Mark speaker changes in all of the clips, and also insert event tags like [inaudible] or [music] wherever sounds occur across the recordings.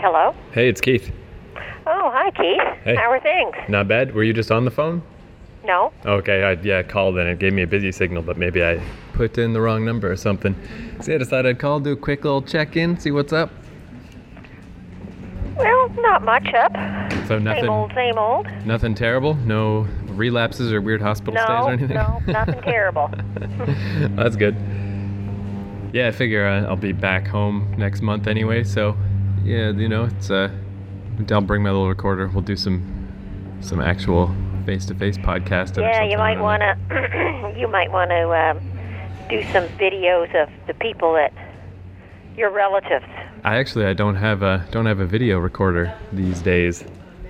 Speaker 1: Hello?
Speaker 2: Hey, it's Keith.
Speaker 1: Oh, hi, Keith.
Speaker 2: Hey.
Speaker 1: How are things?
Speaker 2: Not bad. Were you just on the phone?
Speaker 1: No?
Speaker 2: Okay, I yeah, I called and it gave me a busy signal, but maybe I put in the wrong number or something. So I decided I'd call, do a quick little check in, see what's up.
Speaker 1: Well, not much up.
Speaker 2: So nothing
Speaker 1: Same old, same old.
Speaker 2: nothing terrible? No relapses or weird hospital stays or anything?
Speaker 1: no, nothing terrible. [laughs]
Speaker 2: That's good. Yeah, I figure uh, I'll be back home next month anyway, so yeah, you know, it's uh I'll bring my little recorder. We'll do some some actual face-to-face podcast
Speaker 1: Yeah, you might want [clears throat] to. you might want to um, do some videos of the people that your relatives.
Speaker 2: I actually I don't have a don't have a video recorder these days.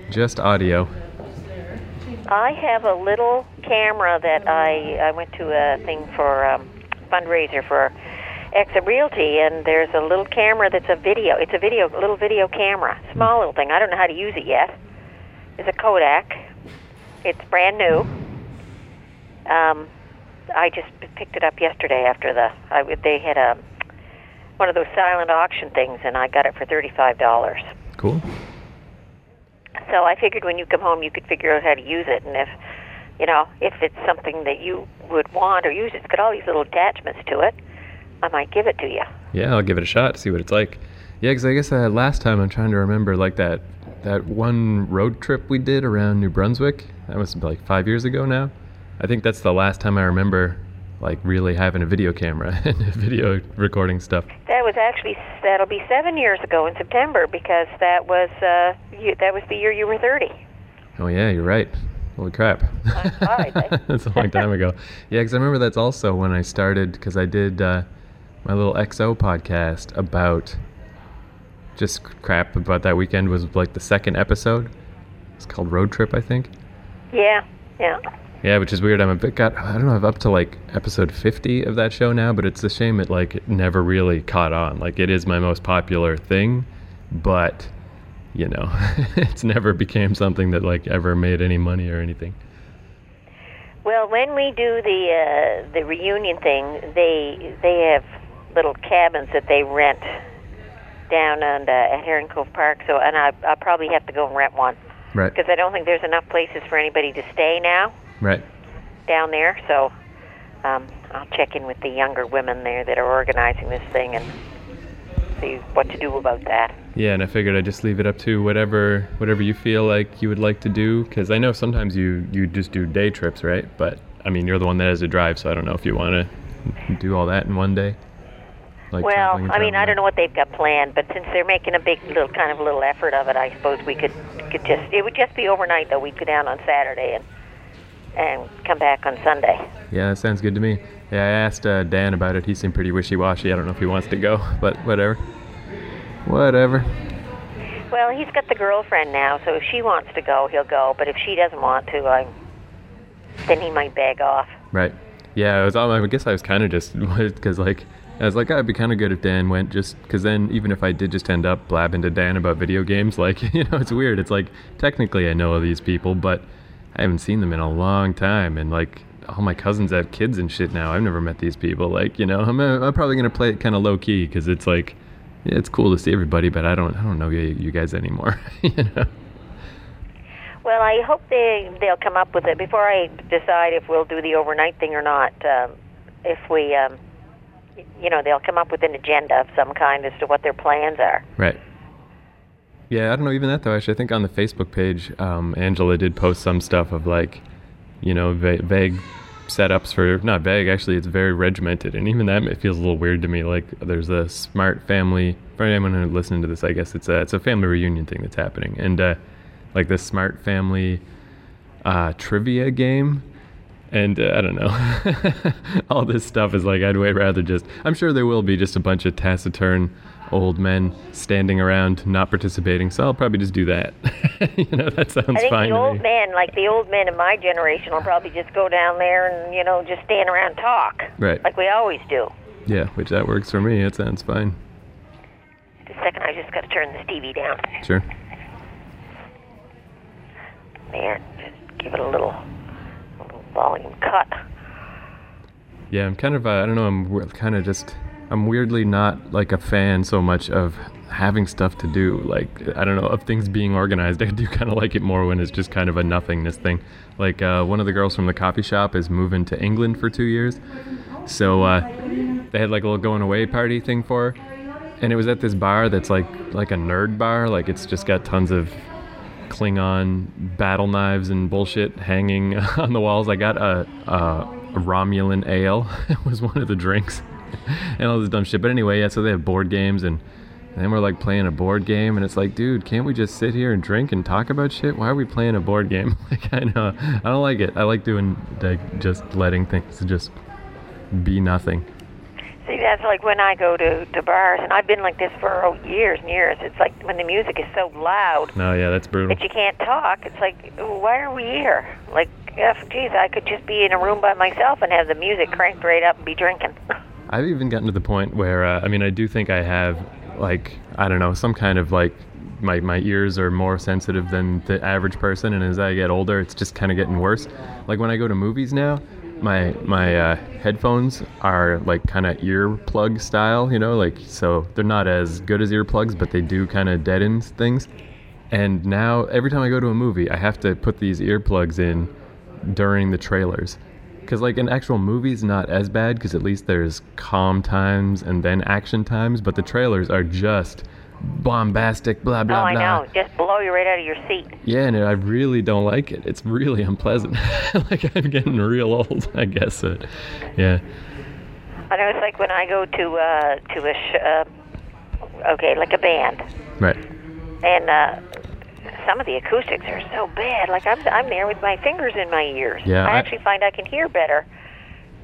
Speaker 2: Just audio.
Speaker 1: I have a little camera that I I went to a thing for um, fundraiser for Exit Realty, and there's a little camera that's a video. It's a video, little video camera, small little thing. I don't know how to use it yet. It's a Kodak. It's brand new. Um, I just picked it up yesterday after the I, they had a one of those silent auction things, and I got it for thirty-five dollars.
Speaker 2: Cool.
Speaker 1: So I figured when you come home, you could figure out how to use it, and if you know if it's something that you would want or use, it's got all these little attachments to it. I might give it to you.
Speaker 2: Yeah, I'll give it a shot. See what it's like. Yeah, because I guess uh, last time I'm trying to remember like that that one road trip we did around New Brunswick. That was like five years ago now. I think that's the last time I remember like really having a video camera [laughs] and video recording stuff.
Speaker 1: That was actually that'll be seven years ago in September because that was uh, you, that was the year you were thirty.
Speaker 2: Oh yeah, you're right. Holy crap. [laughs]
Speaker 1: Eh?
Speaker 2: that's a long time ago. [laughs] Yeah, because I remember that's also when I started because I did uh, my little XO podcast about just crap about that weekend was like the second episode. It's called Road Trip, I think.
Speaker 1: Yeah, yeah.
Speaker 2: Yeah, which is weird. I'm a bit got I don't know, I'm up to like episode 50 of that show now, but it's a shame it like it never really caught on. Like it is my most popular thing, but you know, [laughs] it's never became something that like ever made any money or anything.
Speaker 1: Well, when we do the uh, the reunion thing, they they have little cabins that they rent down on, uh, at Heron Cove Park. So, and I I'll probably have to go and rent one
Speaker 2: Right.
Speaker 1: because I don't think there's enough places for anybody to stay now
Speaker 2: Right.
Speaker 1: down there. So, um, I'll check in with the younger women there that are organizing this thing and see what to do about that.
Speaker 2: Yeah, and I figured I'd just leave it up to whatever whatever you feel like you would like to do cuz I know sometimes you you just do day trips, right? But I mean, you're the one that has to drive, so I don't know if you want to do all that in one day. Like
Speaker 1: well, I mean, I don't know what they've got planned, but since they're making a big little kind of little effort of it, I suppose we could could just it would just be overnight though. We'd go down on Saturday and and come back on Sunday.
Speaker 2: Yeah, that sounds good to me. Yeah, I asked uh, Dan about it. He seemed pretty wishy-washy. I don't know if he wants to go, [laughs] but whatever. Whatever.
Speaker 1: Well, he's got the girlfriend now, so if she wants to go, he'll go. But if she doesn't want to, I then he might beg off.
Speaker 2: Right. Yeah, I was. I guess I was kind of just [laughs] because like I was like, "Oh, it'd be kind of good if Dan went, just because then even if I did just end up blabbing to Dan about video games, like [laughs] you know, it's weird. It's like technically I know all these people, but I haven't seen them in a long time, and like all my cousins have kids and shit now. I've never met these people. Like you know, I'm uh, I'm probably gonna play it kind of low key because it's like. Yeah, it's cool to see everybody, but I don't I don't know you, you guys anymore. [laughs] you know.
Speaker 1: Well, I hope they they'll come up with it before I decide if we'll do the overnight thing or not. Um, if we, um, you know, they'll come up with an agenda of some kind as to what their plans are.
Speaker 2: Right. Yeah, I don't know. Even that though, actually, I think on the Facebook page, um, Angela did post some stuff of like, you know, va- vague setups for not vague. Actually, it's very regimented, and even that it feels a little weird to me. Like, there's a smart family. For anyone who's listening to this, I guess it's a it's a family reunion thing that's happening, and uh, like the smart family uh, trivia game. And uh, I don't know. [laughs] All this stuff is like I'd way rather just. I'm sure there will be just a bunch of taciturn old men standing around not participating. So I'll probably just do that. [laughs] you know, that sounds fine.
Speaker 1: I think
Speaker 2: fine
Speaker 1: the old men, like the old men of my generation, will probably just go down there and you know just stand around and talk,
Speaker 2: Right.
Speaker 1: like we always do.
Speaker 2: Yeah, which that works for me. It sounds fine.
Speaker 1: Just a second, I just got to turn this TV down.
Speaker 2: Sure.
Speaker 1: There, just give it a little volume cut.
Speaker 2: Yeah, I'm kind of. Uh, I don't know. I'm kind of just I'm weirdly not like a fan so much of having stuff to do. Like I don't know of things being organized. [laughs] I do kind of like it more when it's just kind of a nothingness thing. Like uh, one of the girls from the coffee shop is moving to England for two years, so uh, they had like a little going away party thing for her, and it was at this bar that's like like a nerd bar. Like it's just got tons of Klingon battle knives and bullshit hanging [laughs] on the walls. I got a, a, Romulan ale. [laughs] it was one of the drinks, [laughs] and all this dumb shit. But anyway, yeah. So they have board games and and then we're like playing a board game, and it's like, dude, can't we just sit here and drink and talk about shit? Why are we playing a board game? like, I know, I don't like it. I like doing like just letting things just be nothing.
Speaker 1: See, that's like when I go to to bars, and I've been like this for oh, years and years. It's like when the music is so loud.
Speaker 2: No, yeah, that's brutal.
Speaker 1: That you can't talk. It's like, why are we here? Like, if, geez, I could just be in a room by myself and have the music cranked right up and be drinking. [laughs]
Speaker 2: I've even gotten to the point where, uh, I mean, I do think I have like I don't know some kind of like my my ears are more sensitive than the average person, and as I get older, it's just kind of getting worse. Like when I go to movies now, my my uh, headphones are like kind of earplug style, you know, like so they're not as good as earplugs, but they do kind of deaden things. And now every time I go to a movie, I have to put these earplugs in during the trailers because like an actual movie's not as bad because at least there's calm times and then action times, but the trailers are just bombastic, blah blah
Speaker 1: oh, I know, just blow you right out of your seat.
Speaker 2: Yeah, and I really don't like it. It's really unpleasant. [laughs] like I'm getting real old, I guess. But, yeah.
Speaker 1: I know it's like when I go to uh, to a sh- uh, okay, like a band.
Speaker 2: Right.
Speaker 1: And uh, some of the acoustics are so bad. Like I'm I'm there with my fingers in my ears.
Speaker 2: Yeah,
Speaker 1: I,
Speaker 2: I-
Speaker 1: actually find I can hear better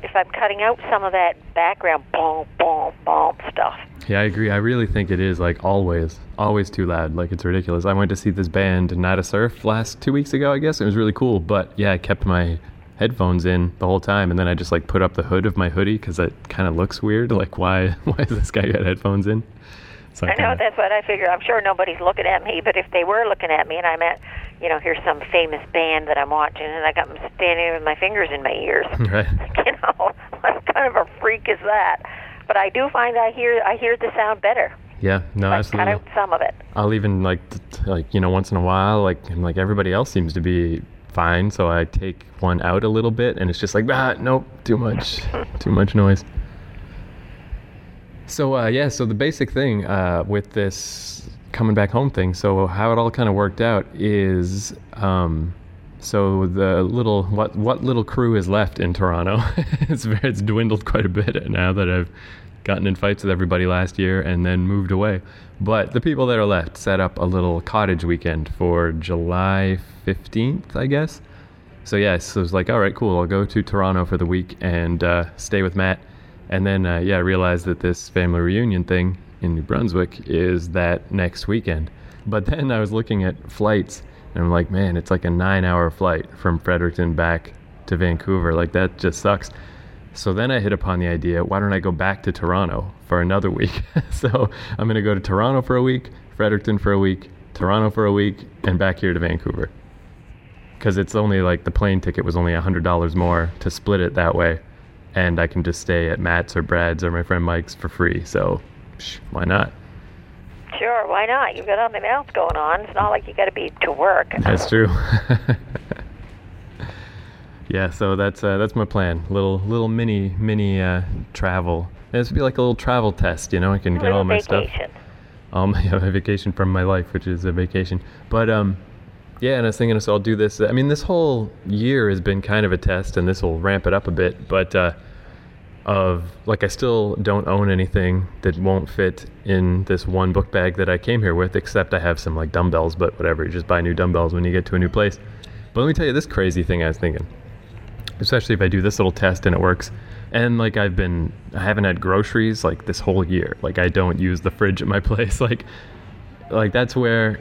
Speaker 1: if I'm cutting out some of that background boom boom boom stuff.
Speaker 2: Yeah, I agree. I really think it is like always, always too loud. Like it's ridiculous. I went to see this band, Nada Surf, last two weeks ago. I guess it was really cool. But yeah, I kept my headphones in the whole time, and then I just like put up the hood of my hoodie because it kind of looks weird. Like why, [laughs] why has this guy got headphones in? So
Speaker 1: I know
Speaker 2: kinda-
Speaker 1: that's what I figure. I'm sure nobody's looking at me, but if they were looking at me, and I'm at, you know, here's some famous band that I'm watching, and I got them standing with my fingers in my ears. [laughs]
Speaker 2: Right. [laughs]
Speaker 1: you know, what kind of a freak is that? But I do find I hear I hear the sound better.
Speaker 2: Yeah. No,
Speaker 1: Like
Speaker 2: absolutely.
Speaker 1: cut out some of it.
Speaker 2: I'll even like like you know once in a while like and, like everybody else seems to be fine, so I take one out a little bit, and it's just like ah nope too much [laughs] too much noise. So uh, yeah, so the basic thing uh, with this coming back home thing, so how it all kind of worked out is. Um, so the little what what little crew is left in Toronto, [laughs] it's it's dwindled quite a bit now that I've gotten in fights with everybody last year and then moved away. But the people that are left set up a little cottage weekend for July 15th, I guess. So yeah, so it's like, all right, cool. I'll go to Toronto for the week and uh, stay with Matt. And then uh, yeah, I realized that this family reunion thing in New Brunswick is that next weekend. But then I was looking at flights and I'm like, man, it's like a nine-hour flight from Fredericton back to Vancouver. Like that just sucks. So then I hit upon the idea, why don't I go back to Toronto for another week? [laughs] so I'm going to go to Toronto for a week, Fredericton for a week, Toronto for a week, and back here to Vancouver. Because it's only like the plane ticket was only $100 more to split it that way. And I can just stay at Matt's or Brad's or my friend Mike's for free. So psh, why not?
Speaker 1: Sure, why not? You've got nothing else going on. It's not like you got to be to work.
Speaker 2: That's true. [laughs] yeah, so that's uh, that's my plan. Little little mini mini uh, travel. This would be like a little travel test, you know. I can
Speaker 1: A
Speaker 2: get all my stuff.
Speaker 1: All
Speaker 2: Um, [laughs] yeah, my vacation from my life, which is a vacation. But um, yeah, and I was thinking, so I'll do this. I mean, this whole year has been kind of a test, and this will ramp it up a bit. But uh, of like, I still don't own anything that won't fit in this one book bag that I came here with, except I have some like dumbbells. But whatever, you just buy new dumbbells when you get to a new place. But let me tell you this crazy thing I was thinking especially if I do this little test and it works. And like I've been, I haven't had groceries like this whole year. Like I don't use the fridge at my [laughs] place. Like, like that's where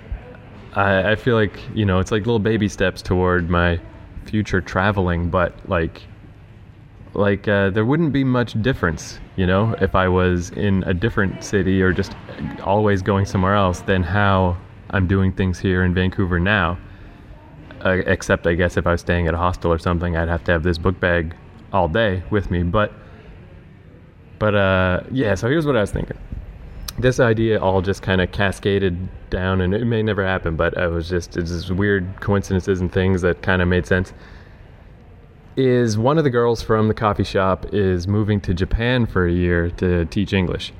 Speaker 2: I, I feel like you know it's like little baby steps toward my future traveling. But like, like uh, there wouldn't be much difference, you know, if I was in a different city or just always going somewhere else than how I'm doing things here in Vancouver now uh, except I guess if I was staying at a hostel or something, I'd have to have this book bag all day with me. But But uh, yeah, so here's what I was thinking. This idea all just kind of cascaded down, and it may never happen, but I was just it's just weird coincidences and things that kind of made sense. Is one of the girls from the coffee shop is moving to Japan for a year to teach English.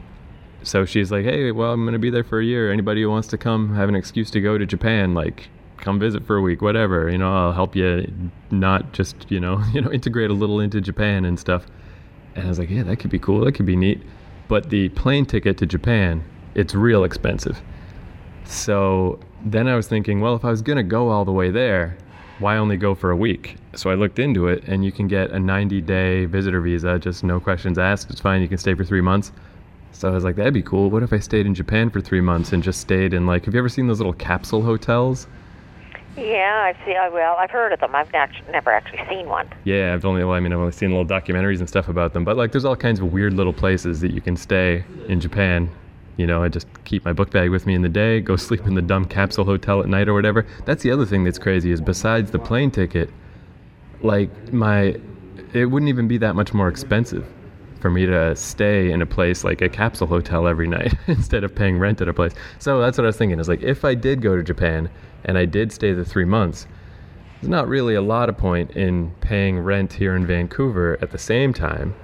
Speaker 2: So she's like, "Hey, well, I'm gonna be there for a year. Anybody who wants to come have an excuse to go to Japan, like, come visit for a week, whatever. You know, I'll help you not just you know [laughs] you know integrate a little into Japan and stuff." And I was like, "Yeah, that could be cool. That could be neat." But the plane ticket to Japan, it's real expensive. So then I was thinking, well, if I was gonna go all the way there, why only go for a week? So I looked into it, and you can get a 90 day visitor visa, just no questions asked. It's fine. You can stay for three months. So I was like, that'd be cool. What if I stayed in Japan for three months and just stayed in like, have you ever seen those little capsule hotels?
Speaker 1: Yeah, I've seen. Well, I've heard of them. I've actually, never actually seen one.
Speaker 2: Yeah, I've only. Well, I mean, I've only seen little documentaries and stuff about them. But like, there's all kinds of weird little places that you can stay in Japan. You know, I just keep my book bag with me in the day, go sleep in the dumb capsule hotel at night or whatever. That's the other thing that's crazy is besides the plane ticket, like my, it wouldn't even be that much more expensive for me to stay in a place like a capsule hotel every night [laughs] instead of paying rent at a place. So that's what I was thinking. Is like if I did go to Japan and I did stay the three months, there's not really a lot of point in paying rent here in Vancouver at the same time.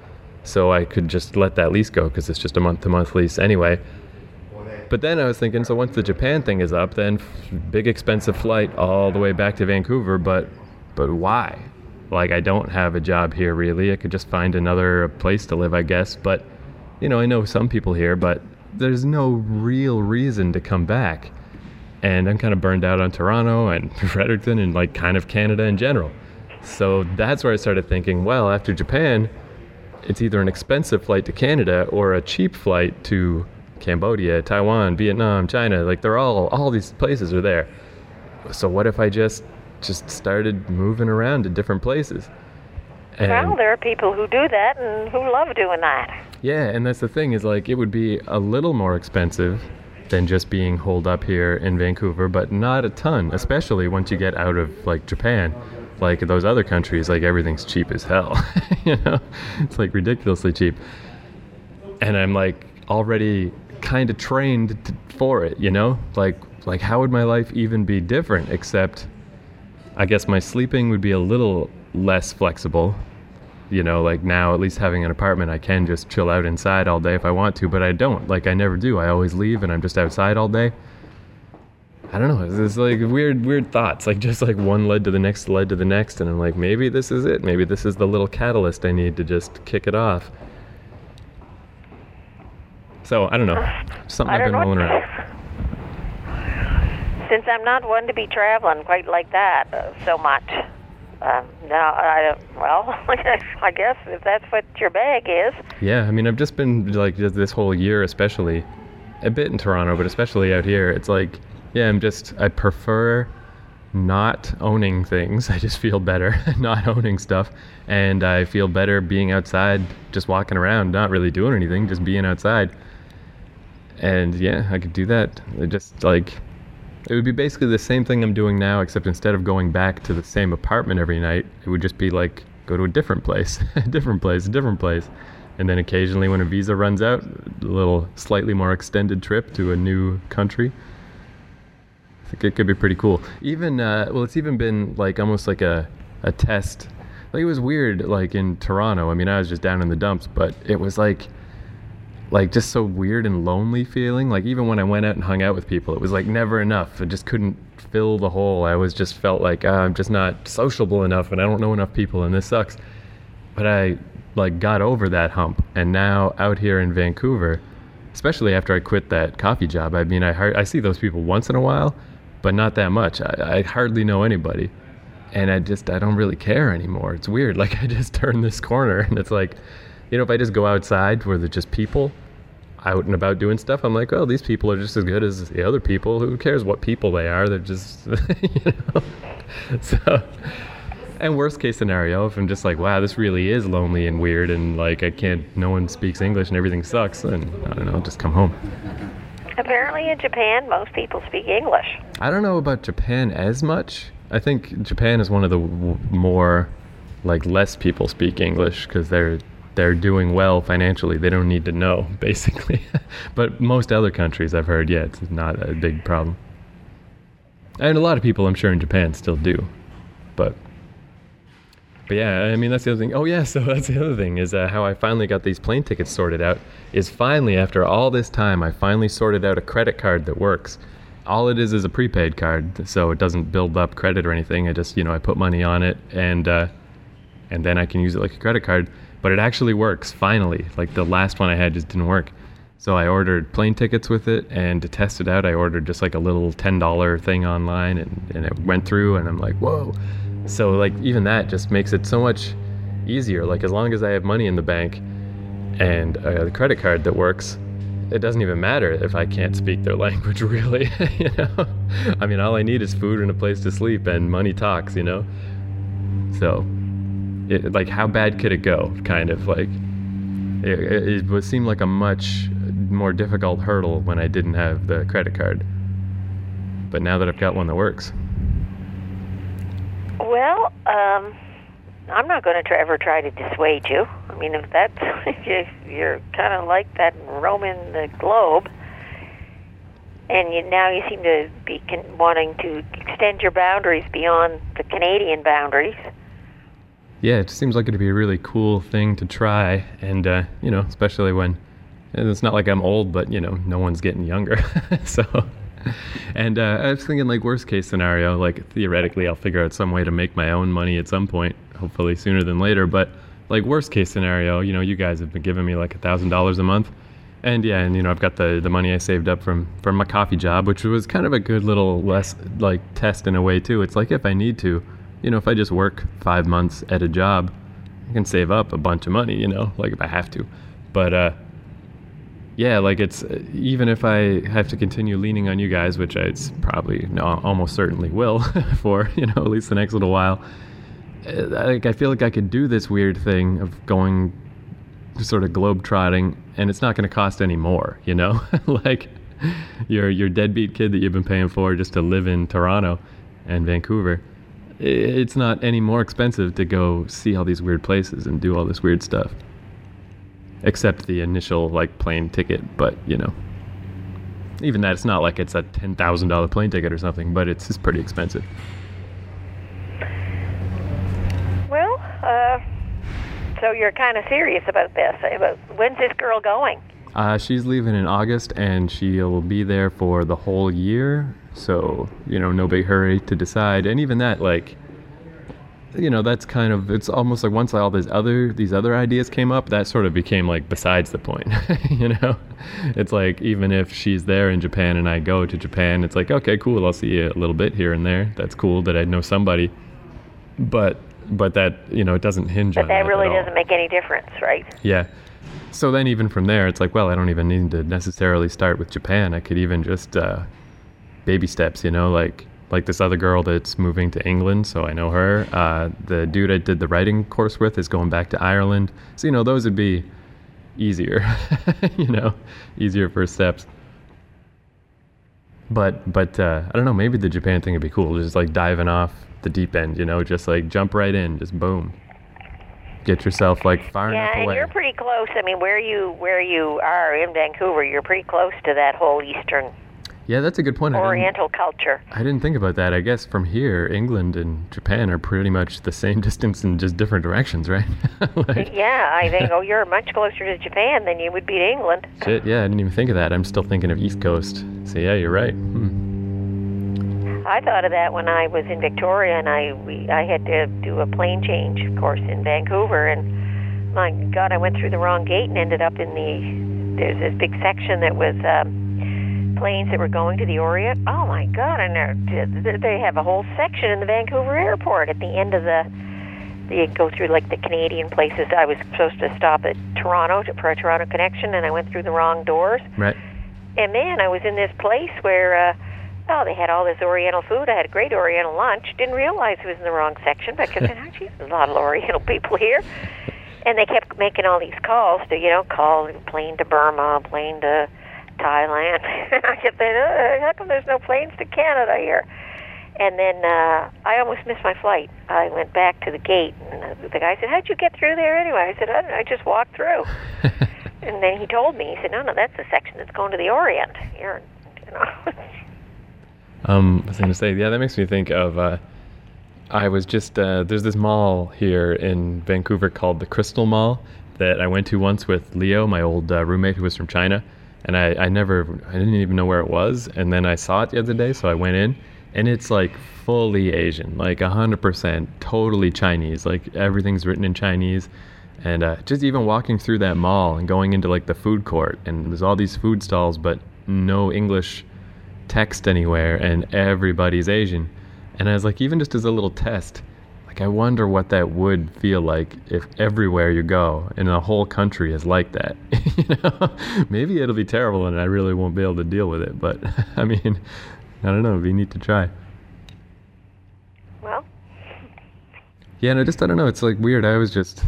Speaker 2: So I could just let that lease go because it's just a month to month lease anyway. But then I was thinking, so once the Japan thing is up, then big expensive flight all the way back to Vancouver. But but why? Like I don't have a job here really. I could just find another place to live, I guess. But you know, I know some people here, but there's no real reason to come back. And I'm kind of burned out on Toronto and [laughs] Fredericton and like kind of Canada in general. So that's where I started thinking, well, after Japan, it's either an expensive flight to Canada or a cheap flight to Cambodia, Taiwan, Vietnam, China. Like they're all all these places are there. So what if I just just started moving around to different places?
Speaker 1: And well, there are people who do that and who love doing that.
Speaker 2: Yeah, and that's the thing is like it would be a little more expensive than just being holed up here in Vancouver, but not a ton, especially once you get out of like Japan. Like those other countries, like everything's cheap as hell. [laughs] you know? It's like ridiculously cheap. And I'm like already kind of trained to, for it, you know? Like like how would my life even be different except I guess my sleeping would be a little less flexible. You know, like now at least having an apartment, I can just chill out inside all day if I want to, but I don't. Like I never do. I always leave and I'm just outside all day. I don't know. It's like weird, weird thoughts. Like just like one led to the next, led to the next, and I'm like, maybe this is it. Maybe this is the little catalyst I need to just kick it off. So I don't know. Something I've been rolling around.
Speaker 1: Since I'm not one to be traveling quite like that uh, so much, um, now I well, [laughs] I guess if that's what your bag is.
Speaker 2: Yeah, I mean, I've just been like this whole year, especially a bit in Toronto, but especially out here. It's like, yeah, I'm just I prefer not owning things. [laughs] I just feel better [laughs] not owning stuff, and I feel better being outside, just walking around, not really doing anything, just being outside and yeah, I could do that. It just like it would be basically the same thing I'm doing now, except instead of going back to the same apartment every night, it would just be like go to a different place, [laughs] a different place, a different place. And then occasionally, when a visa runs out, a little slightly more extended trip to a new country. I think it could be pretty cool. Even, uh, well, it's even been like almost like a, a test. Like it was weird, like in Toronto. I mean, I was just down in the dumps, but it was like like just so weird and lonely feeling. Like even when I went out and hung out with people, it was like never enough. I just couldn't fill the hole. I was just felt like ah, I'm just not sociable enough, and I don't know enough people, and this sucks. But I like got over that hump, and now out here in Vancouver, especially after I quit that coffee job. I mean, I I see those people once in a while, but not that much. I, I hardly know anybody, and I just I don't really care anymore. It's weird. [laughs] Like I just turned this corner, and it's like you know, if I just go outside where there's just people out and about doing stuff, I'm like, oh, these people are just as good as the other people. Who cares what people they are? They're just, [laughs] you know. [laughs] So, and worst case scenario, if I'm just like, wow, this really is lonely and weird, and like I can't, no one speaks English and everything sucks, then I don't know, just come home.
Speaker 1: Apparently, in Japan, most people speak English.
Speaker 2: I don't know about Japan as much. I think Japan is one of the w- more, like, less people speak English because they're they're doing well financially. They don't need to know, [laughs] basically. but most other countries, I've heard, yeah, it's not a big problem. And a lot of people, I'm sure, in Japan still do. But, but yeah, I mean, that's the other thing. Oh, yeah, [laughs] so that's the other thing is uh, how I finally got these plane tickets sorted out. Is finally, after all this time, I finally sorted out a credit card that works. All it is is a prepaid card, so it doesn't build up credit or anything. I just, you know, I put money on it and, uh, and then I can use it like a credit card but it actually works finally. Like the last one I had just didn't work. So I ordered plane tickets with it, and to test it out, I ordered just like a little ten dollar thing online, and, and it went through, and I'm like, whoa. So like even that just makes it so much easier. Like as long as I have money in the bank and uh, a credit card that works, it doesn't even matter if I can't speak their [laughs] language really. [laughs] you know, I mean, all I need is food and a place to sleep, and money talks. You know, so it, like how bad could it go? Kind of like it, it seem like a much more difficult hurdle when I didn't have the credit card. But now that I've got one that works.
Speaker 1: Well, um, I'm not going to try, ever try to dissuade you. I mean, if that's [laughs] if you're kind of like that roaming the globe, and you, now you seem to be con- wanting to extend your boundaries beyond the Canadian boundaries
Speaker 2: yeah, it seems like it'd be a really cool thing to try, and uh, you know, especially when and it's not like I'm old, but you know, no one's getting younger, [laughs] so. And uh, I was thinking, like worst case scenario, like theoretically, I'll figure out some way to make my own money at some point, hopefully sooner than later. But like worst case scenario, you know, you guys have been giving me like a thousand dollars a month, and yeah, and you know, I've got the the money I saved up from from my coffee job, which was kind of a good little less like test in a way too. It's like if I need to, you know, if I just work five months at a job, I can save up a bunch of money, you know, [laughs] like if I have to. But, uh, yeah, like it's even if I have to continue leaning on you guys, which I probably no, almost certainly will [laughs] for you know at least the next little while. Uh, like I feel like I could do this weird thing of going sort of globe trotting, and it's not going to cost any more, you know, [laughs] like your your deadbeat kid that you've been paying for just to live in Toronto and Vancouver it's not any more expensive to go see all these weird places and do all this weird stuff. Except the initial like plane ticket, but you know. Even that it's not like it's a ten thousand dollar plane ticket or something, but it's just pretty expensive.
Speaker 1: Well, uh, so you're kind of serious about this. About when's this girl going?
Speaker 2: Uh, she's leaving in August, and she'll be there for the whole year. So, you know, no big hurry to decide. And even that, like, you know, that's kind of it's almost like once all these other these other ideas came up, that sort of became like besides the point. [laughs] you know, it's like even if she's there in Japan and I go to Japan, it's like okay, cool, I'll see you a little bit here and there. That's cool that I know somebody, but but that you know it doesn't hinge
Speaker 1: but
Speaker 2: on
Speaker 1: that.
Speaker 2: that
Speaker 1: really doesn't make any difference, right?
Speaker 2: Yeah. So then even from there, it's like well, I don't even need to necessarily start with Japan. I could even just uh, baby steps, you know, like like this other girl that's moving to England, so I know her. Uh, the dude I did the writing course with is going back to Ireland, so you know those would be easier, [laughs] you know, easier first steps. But but uh, I don't know, maybe the Japan thing would be cool, just like diving off the deep end, you know, just like jump right in, just boom. Get yourself like far
Speaker 1: yeah,
Speaker 2: enough away.
Speaker 1: and you're pretty close. I mean, where you where you are in Vancouver, you're pretty close to that whole eastern
Speaker 2: yeah, that's a good point.
Speaker 1: Oriental I culture.
Speaker 2: I didn't think about that. I guess from here, England and Japan are pretty much the same [laughs] distance in just different directions, right? [laughs]
Speaker 1: like, yeah, I think. oh, you're much closer to Japan than you would be to England.
Speaker 2: Shit, yeah, I didn't even think of that. I'm still thinking of East Coast. So yeah, you're right. Hmm.
Speaker 1: I thought of that when I was in Victoria, and I we I had to do a plane change, of course, in Vancouver, and my God, I went through the wrong gate and ended up in the there's this big section that was. Um, planes that were going to the Orient. Oh my God! And they have a whole section in the Vancouver airport at the end of the. You go through like the Canadian places. I was supposed to stop at Toronto to, for a Toronto connection, and I went through the wrong doors.
Speaker 2: Right.
Speaker 1: And man, I was in this place where. uh Oh, they had all this Oriental food. I had a great Oriental lunch. Didn't realize it was in the wrong section because oh, geez, there's a lot of Oriental people here. And they kept making all these calls to, you know, call plane to Burma, plane to Thailand. [laughs] I kept thinking, oh, how come there's no planes to Canada here? And then uh, I almost missed my flight. I went back to the gate, and the guy said, "How'd you get through there anyway?" I said, "I, don't know, I just walked through." [laughs] and then he told me, he said, "No, no, that's the section that's going to the Orient." You're, you know.
Speaker 2: um, I was gonna say, yeah, that makes me think of. Uh, I was just uh, there's this mall here in Vancouver called the Crystal Mall that I went to once with Leo, my old uh, roommate who was from China, and I, I never I didn't even know where it was, and then I saw it the other day, so I went in, and it's like fully Asian, like hundred percent, totally Chinese, like everything's written in Chinese. And uh, just even walking through that mall and going into like the food court, and there's all these food stalls, but no English text anywhere, and everybody's Asian and I was like, even just as a little test, like I wonder what that would feel like if everywhere you go in the whole country is like that. [laughs] you know, maybe it'll be terrible and I really won't be able to deal with it. But [laughs] I mean, I don't know. It'd be neat to try.
Speaker 1: Well.
Speaker 2: Yeah, and I just I don't know. It's like weird. I was just.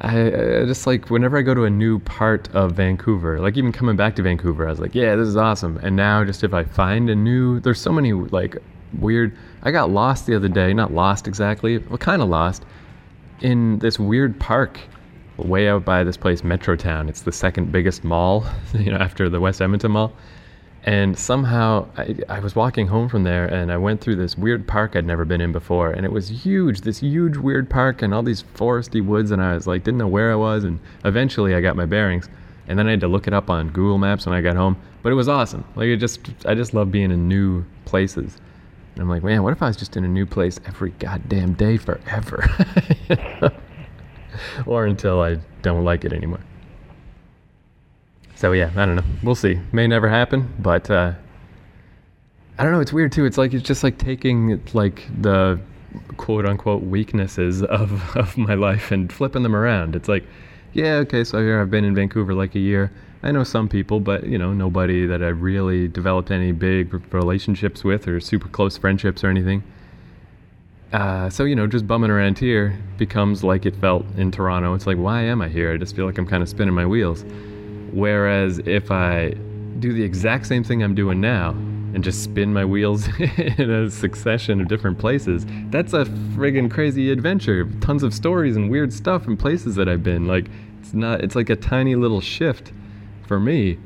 Speaker 2: I, I, just like whenever I go to a new part of Vancouver, like even coming back to Vancouver, I was like, yeah, this is awesome. And now, just if I find a new, there's so many like weird. I got lost the other day, not lost exactly, but kind of lost, in this weird park way out by this place, Metrotown. It's the second biggest mall, [laughs] you know, after the West Edmonton Mall. And somehow I, I, was walking home from there and I went through this weird park I'd never been in before. And it was huge, this huge weird park and all these foresty woods. And I was like, didn't know where I was. And eventually I got my bearings. And then I had to look it up on Google Maps when I got home. But it was awesome. Like, it just, I just love being in new places. And I'm like, man, what if I was just in a new place every goddamn day forever? [laughs] or until I don't like it anymore. So yeah, I don't know. We'll see. May never happen, but uh, I don't know. It's weird too. It's like it's just like taking like the quote unquote weaknesses of [laughs] of my life and flipping them around. It's like, yeah, okay, so here I've been in Vancouver like a year. I know some people, but you know, nobody that I really developed any big relationships with or super close friendships or anything. Uh, so you know, just bumming around here becomes like it felt in Toronto. It's like, why am I here? I just feel like I'm kind of spinning my wheels. Whereas if I do the exact same thing I'm doing now and just spin my wheels [laughs] in a succession of different places, that's a friggin' crazy adventure. Tons of stories and weird stuff and places that I've been. Like, it's not. It's like a tiny little shift for me,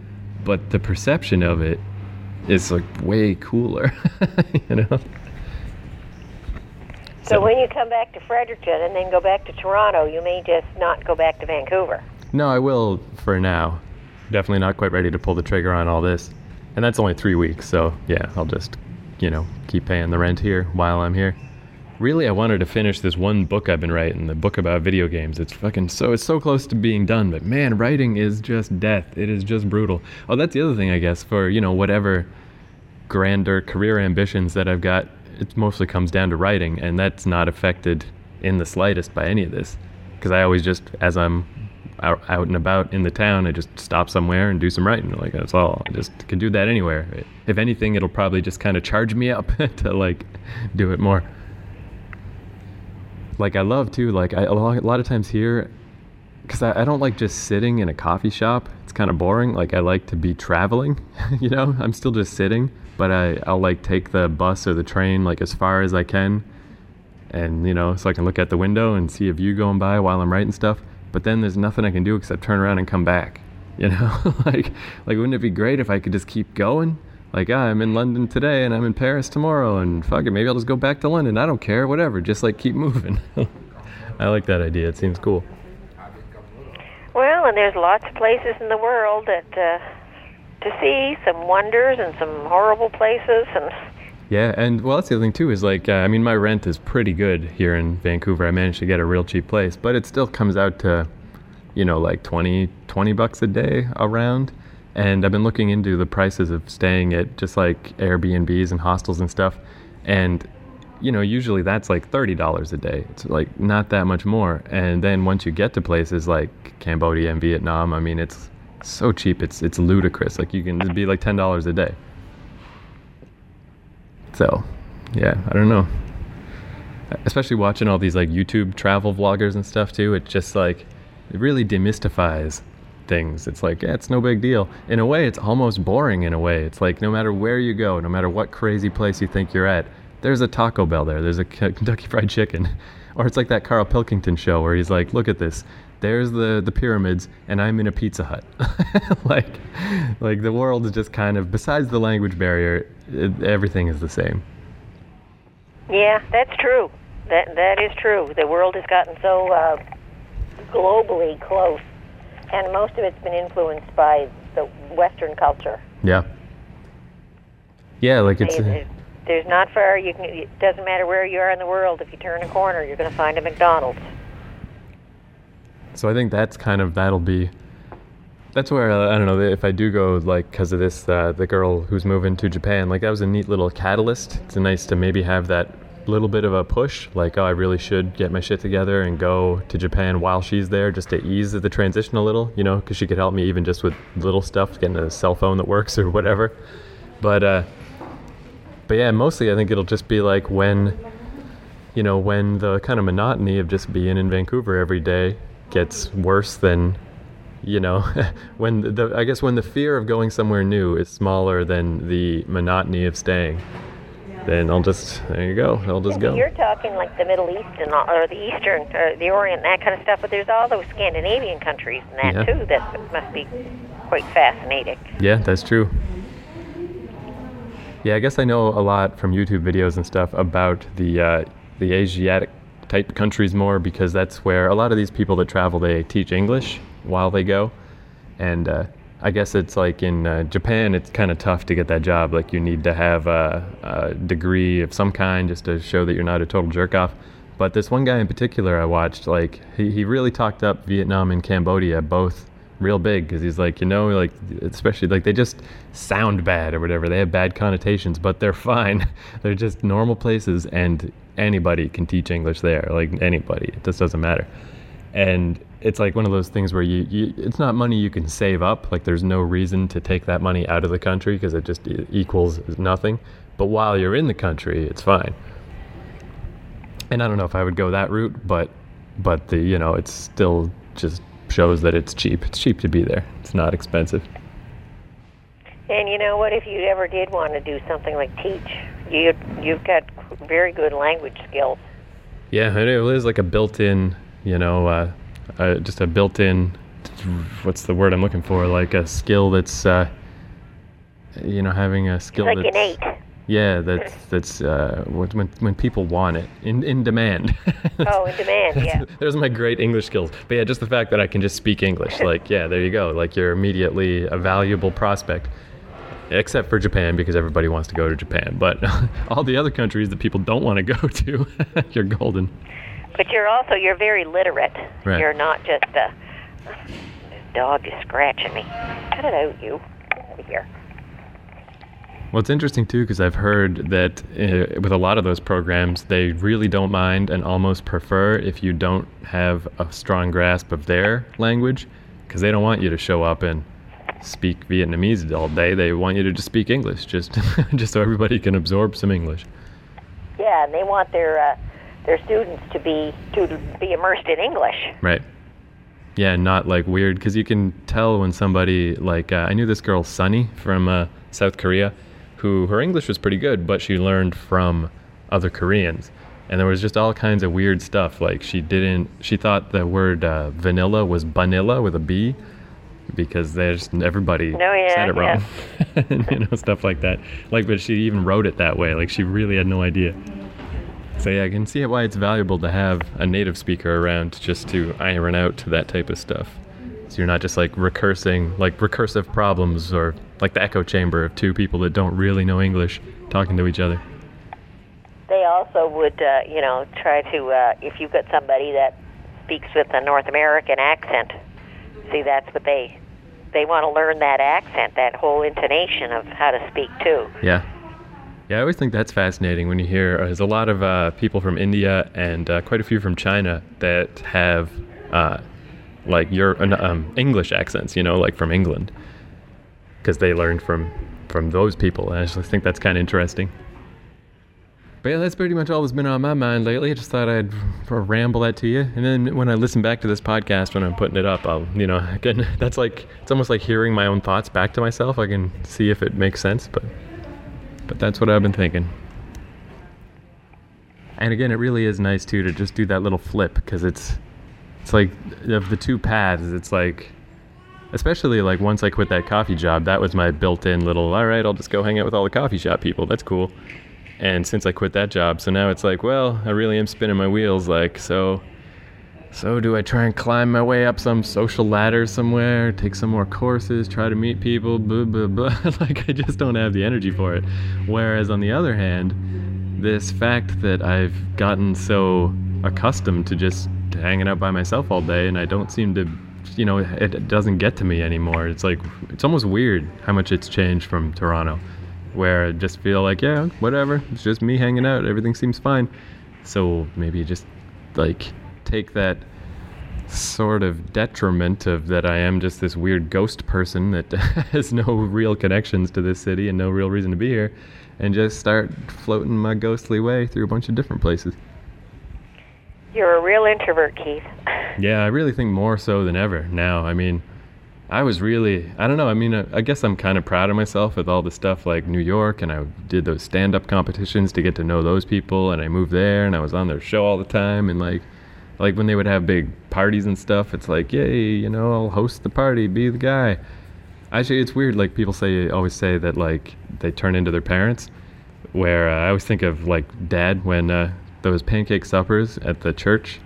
Speaker 2: but the perception of it is like way cooler, [laughs] you know.
Speaker 1: So, so when you come back to Fredericton and then go back to Toronto, you may just not go back to Vancouver.
Speaker 2: No, I will for now. Definitely not quite ready to pull the trigger on all this. And that's only three weeks, so yeah, I'll just, you know, keep paying the rent here while I'm here really I wanted to finish this one book I've been writing, the book about video games. It's fucking so it's so close to being done, but man, writing is just death. It is just brutal. Oh, that's the other thing I guess for, you know, whatever grander career ambitions that I've got, it mostly comes down to writing and that's not affected in the slightest by any of this because I always just as I'm out, and about in the town, I just stop somewhere and do some writing. Like that's all. I just can do that anywhere. If anything, it'll probably just kind of charge me up [laughs] to like do it more like I love too. Like I, a lot of times here, because I, I don't like just sitting in a coffee shop. It's kind of boring. Like I like to be traveling. [laughs] you know, I'm still just sitting, but I I'll like take the bus or the train like as far as I can, and you know, so I can look out the window and see a view going by while I'm writing stuff. But then there's nothing I can do except turn around and come back. [laughs] You know, [laughs] like like wouldn't it be great if I could just keep going? Like ah, I'm in London today and I'm in Paris tomorrow and fuck it, maybe I'll just go back to London. I don't care, whatever. Just like keep moving. [laughs] I like that idea. It seems cool.
Speaker 1: Well, and there's lots of places in the world that uh, to see, some wonders and some horrible places and.
Speaker 2: Yeah, and well, that's the other thing too. Is like, uh, I mean, my rent is pretty good here in Vancouver. I managed to get a real cheap place, but it still comes out to, you know, like 20, 20 bucks a day around and I've been looking into the prices of staying at just like Airbnbs and hostels and stuff. And, you know, usually that's like $30 a day. It's like not that much more. And then once you get to places like Cambodia and Vietnam, I mean, it's so cheap. It's, it's ludicrous. Like you can be like $10 a day. So, yeah, I don't know. Especially watching all these like YouTube travel vloggers and stuff too. It just like, it really demystifies things. It's like, yeah, it's no big deal. In a way, it's almost boring in a way. It's like no matter where you go, no matter what crazy place you think you're at, there's a Taco Bell there. There's a [laughs] Kentucky Fried Chicken. [laughs] Or it's like that Carl Pilkington show where he's like, look at this. There's the, the pyramids, and I'm in a Pizza Hut. [laughs] like, like the world is just kind of, besides the language barrier, it, everything is the same.
Speaker 1: Yeah, that's true. That that is true. The world has gotten so uh, globally close, and most of it's been influenced by the Western culture.
Speaker 2: Yeah. Yeah, like it's.
Speaker 1: There's, there's not far. You can. It doesn't matter where you are in the world. If you turn a corner, you're going to find a McDonald's.
Speaker 2: So I think that's kind of that'll be. That's where uh, I don't know if I do go like because of this uh, the girl who's moving to Japan like that was a neat little catalyst. It's nice to maybe have that little bit of a push like oh I really should get my shit together and go to Japan while she's there just to ease the transition a little you know because she could help me even just with little stuff getting a cell phone that works or whatever. But uh, but yeah, mostly I think it'll just be like when, you know, when the kind of monotony of just being in Vancouver every day gets worse than, you know, [laughs] when the I guess when the fear of going somewhere new is smaller than the monotony of staying, then I'll just there you go, I'll just go.
Speaker 1: You're talking like the Middle East and all, or the Eastern or the Orient, that kind of stuff. But there's all those Scandinavian countries and that yeah. too that must be quite fascinating.
Speaker 2: Yeah, that's true. Yeah, I guess I know a lot from YouTube videos and stuff about the uh, the Asiatic type countries more because that's where a lot of these people that travel they teach English while they go, and uh, I guess it's like in uh, Japan it's kind of tough to get that job. Like you need to have a, a, degree of some kind just to show that you're not a total jerk off. But this one guy in particular I watched, like he, he really talked up Vietnam and Cambodia both real big because he's like, you know, like especially like they just sound bad or whatever. They have bad connotations, but they're [laughs] fine. they're just normal places, and anybody can teach English there. Like anybody, it just doesn't matter. And it's like one of those things where you, you it's not money you can save up. Like there's no reason to take that money out of the country because it just equals nothing. But while you're in the country, it's fine. And I don't know if I would go that route, but but the you know it's still just shows that it's cheap. It's cheap to be there. It's not expensive.
Speaker 1: And you know what? If you ever did want to do something like teach, you you've got very good language skills.
Speaker 2: Yeah, it is like a built-in, you know, uh, uh, just a built-in. What's the word I'm looking for? Like a skill that's, uh, you know, having a skill
Speaker 1: like
Speaker 2: that's
Speaker 1: innate.
Speaker 2: Yeah, that's that's uh, when when people want it in in demand. [laughs]
Speaker 1: oh, in demand, yeah. [laughs]
Speaker 2: There's my great English skills, but yeah, just the fact that I can just speak English, [laughs] like yeah, there you go. Like you're immediately a valuable prospect. Except for Japan, because everybody wants to go to Japan. But all the other countries that people don't want to go to, you're golden.
Speaker 1: But you're also you're very literate.
Speaker 2: Right.
Speaker 1: You're not just a. This dog is scratching me. Cut it out, you. Over here.
Speaker 2: Well, it's interesting too because I've heard that uh, with a lot of those programs, they really don't mind and almost prefer if you don't have a strong grasp of their language because they don't want you to show up and speak Vietnamese all day. They want you to just speak English, just [laughs] just so everybody can absorb some English.
Speaker 1: Yeah, and they want their uh, their students to be to be immersed in English.
Speaker 2: Right. Yeah, not like weird because you can tell when somebody like uh, I knew this girl Sunny from uh, South Korea who her English was pretty good, but she learned from other Koreans. And there was just all kinds of weird stuff. Like she didn't, she thought the word uh, vanilla was vanilla with a B because there's everybody
Speaker 1: no, yeah,
Speaker 2: said it wrong.
Speaker 1: Yeah. [laughs]
Speaker 2: you know, stuff like that. Like, but she even wrote it that way. Like she really had no idea. So yeah, I can see why it's valuable to have a native speaker around just to iron out that type of stuff. So you're not just like recursing, like recursive problems or like the echo chamber of two people that don't really know English talking to each other.
Speaker 1: They also would, uh, you know, try to, uh, if you've got somebody that speaks with a North American accent, see, that's what they, they want to learn that accent, that whole intonation of how to speak too.
Speaker 2: Yeah. Yeah, I always think that's fascinating when you hear uh, there's a lot of uh, people from India and uh, quite a few from China that have uh, like your um, English accents, you know, like from England, because they learned from from those people. And I just think that's kind of interesting. But yeah, that's pretty much all that's been on my mind lately. I just thought I'd ramble that to you, and then when I listen back to this podcast when I'm putting it up, I'll, you know, [laughs] again, that's like it's almost like hearing my own thoughts back to myself. I can see if it makes sense, but but that's what I've been thinking. And again, it really is nice too to just do that little flip because it's it's like of the two paths, it's like especially like once I quit that coffee job, that was my built-in little all right, I'll just go hang out with all the coffee shop people. That's cool. And since I quit that job, so now it's like, well, I really am spinning my wheels like so so do I try and climb my way up some social ladder somewhere, take some more courses, try to meet people, blah blah blah. [laughs] like I just don't have the energy for it. Whereas on the other hand, this fact that I've gotten so accustomed to just hanging out by myself all day and I don't seem to you know, it doesn't get to me anymore. It's like it's almost weird how much it's changed from Toronto, where I just feel like yeah, whatever. It's just me hanging out. Everything seems fine. So maybe just like take that sort of detriment of that I am just this weird ghost person that [laughs] has no real connections to this city and no real reason to be here, and just start floating my ghostly way through a bunch of different places.
Speaker 1: You're a real introvert, Keith. [laughs]
Speaker 2: Yeah, I really think more so than ever now. I mean, I was really, I don't know, I mean, I, I guess I'm kind of proud of myself with all the stuff like New York, and I did those stand up competitions to get to know those people, and I moved there, and I was on their show all the time, and like, like when they would have big parties and stuff, it's like, yay, you know, I'll host the party, be the guy. Actually, it's weird. Like people say, always say that like they turn into their parents. Where uh, I always think of like dad when uh, those pancake suppers at the church.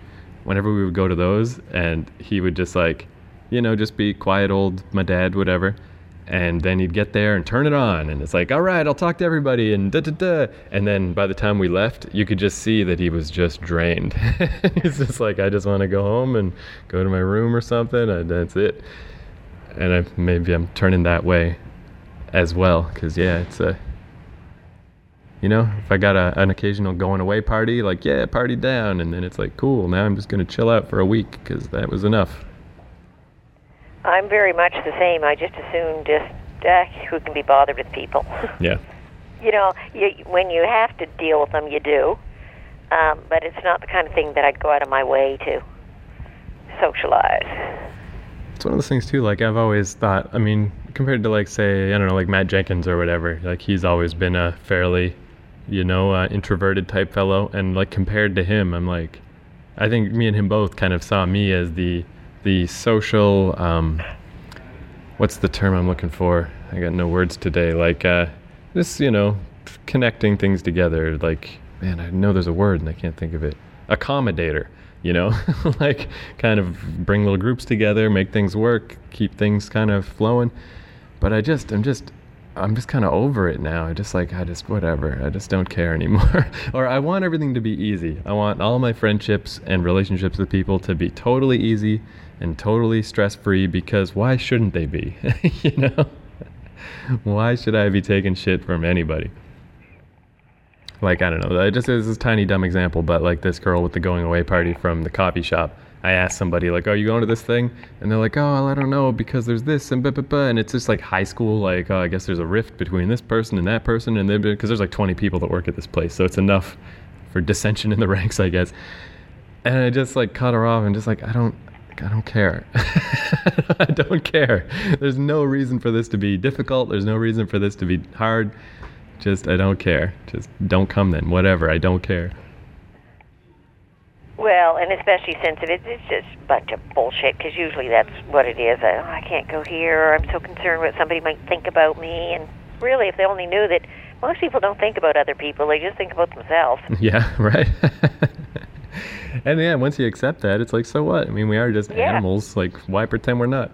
Speaker 2: Whenever we would go to those, and he would just like, you know, just be quiet old my dad, whatever and then he'd get there and turn it on and it's like all right i'll talk to everybody and da da da. And then by the time we left you could just see that he was just drained. [laughs] He's just like i just want to go home and go to my room or something and that's it. And I, maybe i'm turning that way as well because yeah it's a you know if i got a, an occasional going away party like yeah party down and then it's like cool now i'm just going to chill out for a week because that was enough
Speaker 1: I'm very much the same. I just assume just uh, who can be bothered with people. [laughs]
Speaker 2: Yeah.
Speaker 1: you know, you, when you have to deal with them, you do. Um, but it's not the kind of thing that I'd go out of my way to socialize.
Speaker 2: It's one of those things too. Like I've always thought. I mean, compared to like say I don't know, like Matt Jenkins or whatever. Like he's always been a fairly, you know, uh, introverted type fellow. And like compared to him, I'm like, I think me and him both kind of saw me as the the social um, what's the term I'm looking for? I got no words today. Like uh, this, you know, connecting things together. Like man, I know there's a word and I can't think of it. Accommodator. You know, [laughs] like kind of bring little groups together, make things work, keep things kind of flowing. But I just, I'm just I'm just kind of over it now. I just like I just whatever. I just don't care anymore. [laughs] or I want everything to be easy. I want all my friendships and relationships with people to be totally easy and totally stress-free because why shouldn't they be? [laughs] you know? why should I be taking shit from anybody? Like I don't know. I just is this tiny dumb example, but like this girl with the going away party from the coffee shop I asked somebody like, "Oh, you going to this thing?" And they're like, "Oh, I don't know because there's this and blah, blah, blah. and it's just like high school. Like, oh, I guess there's a rift between this person and that person, and because there's like 20 people that work at this place, so it's enough for dissension in the [laughs] ranks, I guess. And I just like cut her off and just like, I don't, I don't care. [laughs] I don't care. There's no reason for this to be difficult. There's no reason for this to be hard. Just I don't care. Just don't come then. Whatever. I don't care.
Speaker 1: Well, and especially since it is, it's just a bunch of bullshit. Because usually that's what it is. Uh, oh, I can't go here. Or I'm so concerned what somebody might think about me. And really, if they only knew that most people don't think about other people, they just think about themselves. [laughs]
Speaker 2: Yeah, right. [laughs] [laughs] and yeah, once you accept that, it's like, so what? I mean, we are just yeah. animals. Like, why pretend we're not?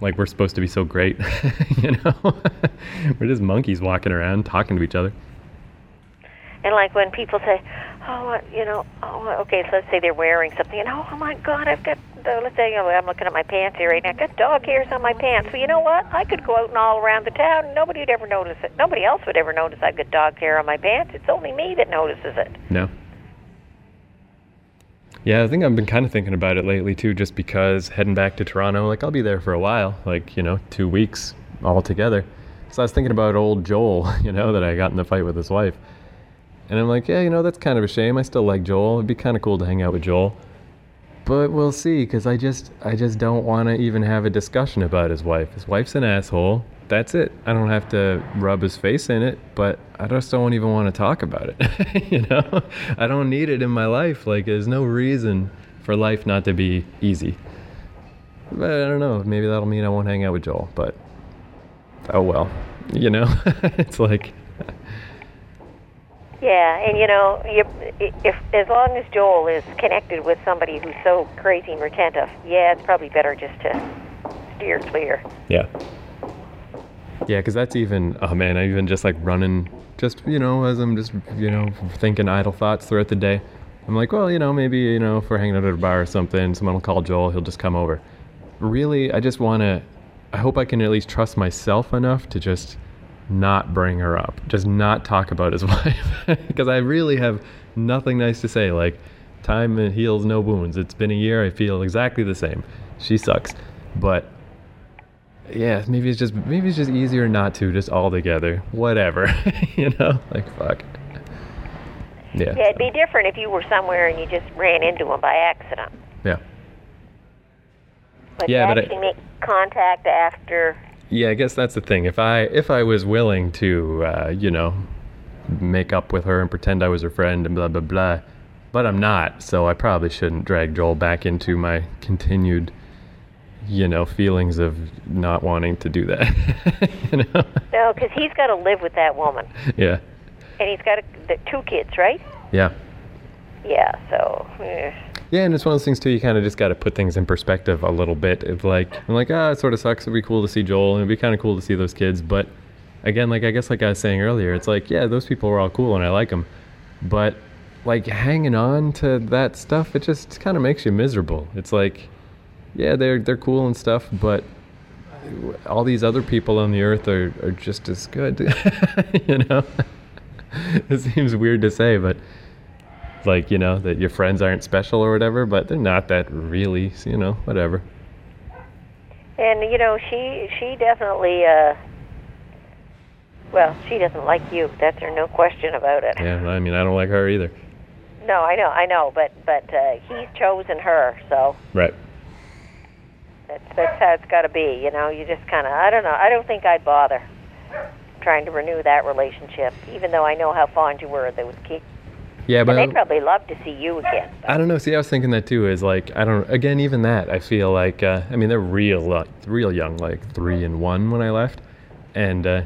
Speaker 2: Like we're supposed to be so great, [laughs] you know? [laughs] we're just monkeys walking around talking to each other.
Speaker 1: And like when people say, oh, you know, oh, okay, so let's say they're wearing something, and oh, oh my God, I've got, uh, let's say I'm looking at my pants here right now, I've got dog hairs on my pants. Well, you know what? I could go out and all around the town, and nobody would ever notice it. Nobody else would ever notice I've got dog hair on my pants. It's only me that notices it.
Speaker 2: No. Yeah, I think I've been kind of thinking about it lately too, just because heading back to Toronto, like I'll be there for a while, like, you know, two weeks all together. So I was thinking about old Joel, [laughs] you know, that I got in the fight with his wife. And I'm like, yeah, you know, that's kind of a shame. I still like Joel. It'd be kind of cool to hang out with Joel. but we'll see because I just I just don't want to even have a discussion about his wife. His wife's an asshole. That's it. I don't have to rub his face in it, but I just don't even want to talk about it. [laughs] you know, I don't need it in my life. Like there's no reason for life not to be easy. But I don't know. Maybe that'll mean I won't hang out with Joel. But oh well. You know, [laughs] it's like.
Speaker 1: Yeah, and you know, you, if as long as Joel is connected with somebody who's so crazy and retentive, yeah, it's probably better just to steer clear.
Speaker 2: Yeah. Yeah, because that's even, oh man, I even just like running, just, you know, as I'm just, you know, thinking idle thoughts throughout the day. I'm like, well, you know, maybe, you know, if we're hanging out at a bar or something, someone will call Joel, he'll just come over. Really, I just want to, I hope I can at least trust myself enough to just not bring her up, just not talk about his [laughs] wife, because I really have nothing nice to say. Like, time heals no wounds. It's been a year. I feel exactly the same. She sucks, but yeah, maybe it's just maybe it's just easier not to, just all together. Whatever, [laughs] you know, like fuck.
Speaker 1: Yeah. Yeah, it'd be different if you were somewhere and you just ran into him by accident.
Speaker 2: Yeah.
Speaker 1: But
Speaker 2: Yeah, but I-
Speaker 1: actually make contact after.
Speaker 2: Yeah, I guess that's the thing. If I if I was willing to, uh, you know, make up with her and pretend I was her friend and blah blah blah, but I'm not, so I probably shouldn't drag Joel back into my continued, you know, feelings of not wanting to do that. [laughs] you know?
Speaker 1: No, because he's got to live with that woman,
Speaker 2: Yeah.
Speaker 1: and he's got a, the two kids, right?
Speaker 2: Yeah.
Speaker 1: Yeah. So. eh.
Speaker 2: Yeah, and it's one of those things too. You kind of just got to put things in perspective a little bit. It's like I'm like, ah, it sort of sucks. It'd be cool to see Joel, and it'd be kind of cool to see those kids. But again, like I guess, like I was saying earlier, it's like, yeah, those people were all cool, and I like them. But like hanging on to that stuff, it just kind of makes you miserable. It's like, yeah, they're they're cool and stuff, but all these other people on the earth are are just as good. [laughs] you know, [laughs] it seems weird to say, but like you know that your friends aren't special or whatever but they're not that really so, you know whatever
Speaker 1: And you know, she she definitely. uh Well, she doesn't like you. That's there no question about it.
Speaker 2: yeah i mean i don't like her either
Speaker 1: No, I know, I know, but but uh, he's chosen her, so
Speaker 2: right
Speaker 1: that's that's how it's got to be. You know, you just kind of. I don't know. I don't think I'd bother trying to renew that relationship, even though I know how fond you were of those kids.
Speaker 2: yeah but
Speaker 1: And they'd probably love to see you again.
Speaker 2: I don't know. See, I was thinking that too. Is like I don't. Again, even that I feel like. Uh, I mean, they're real, uh, real young, like three and one when I left, and uh,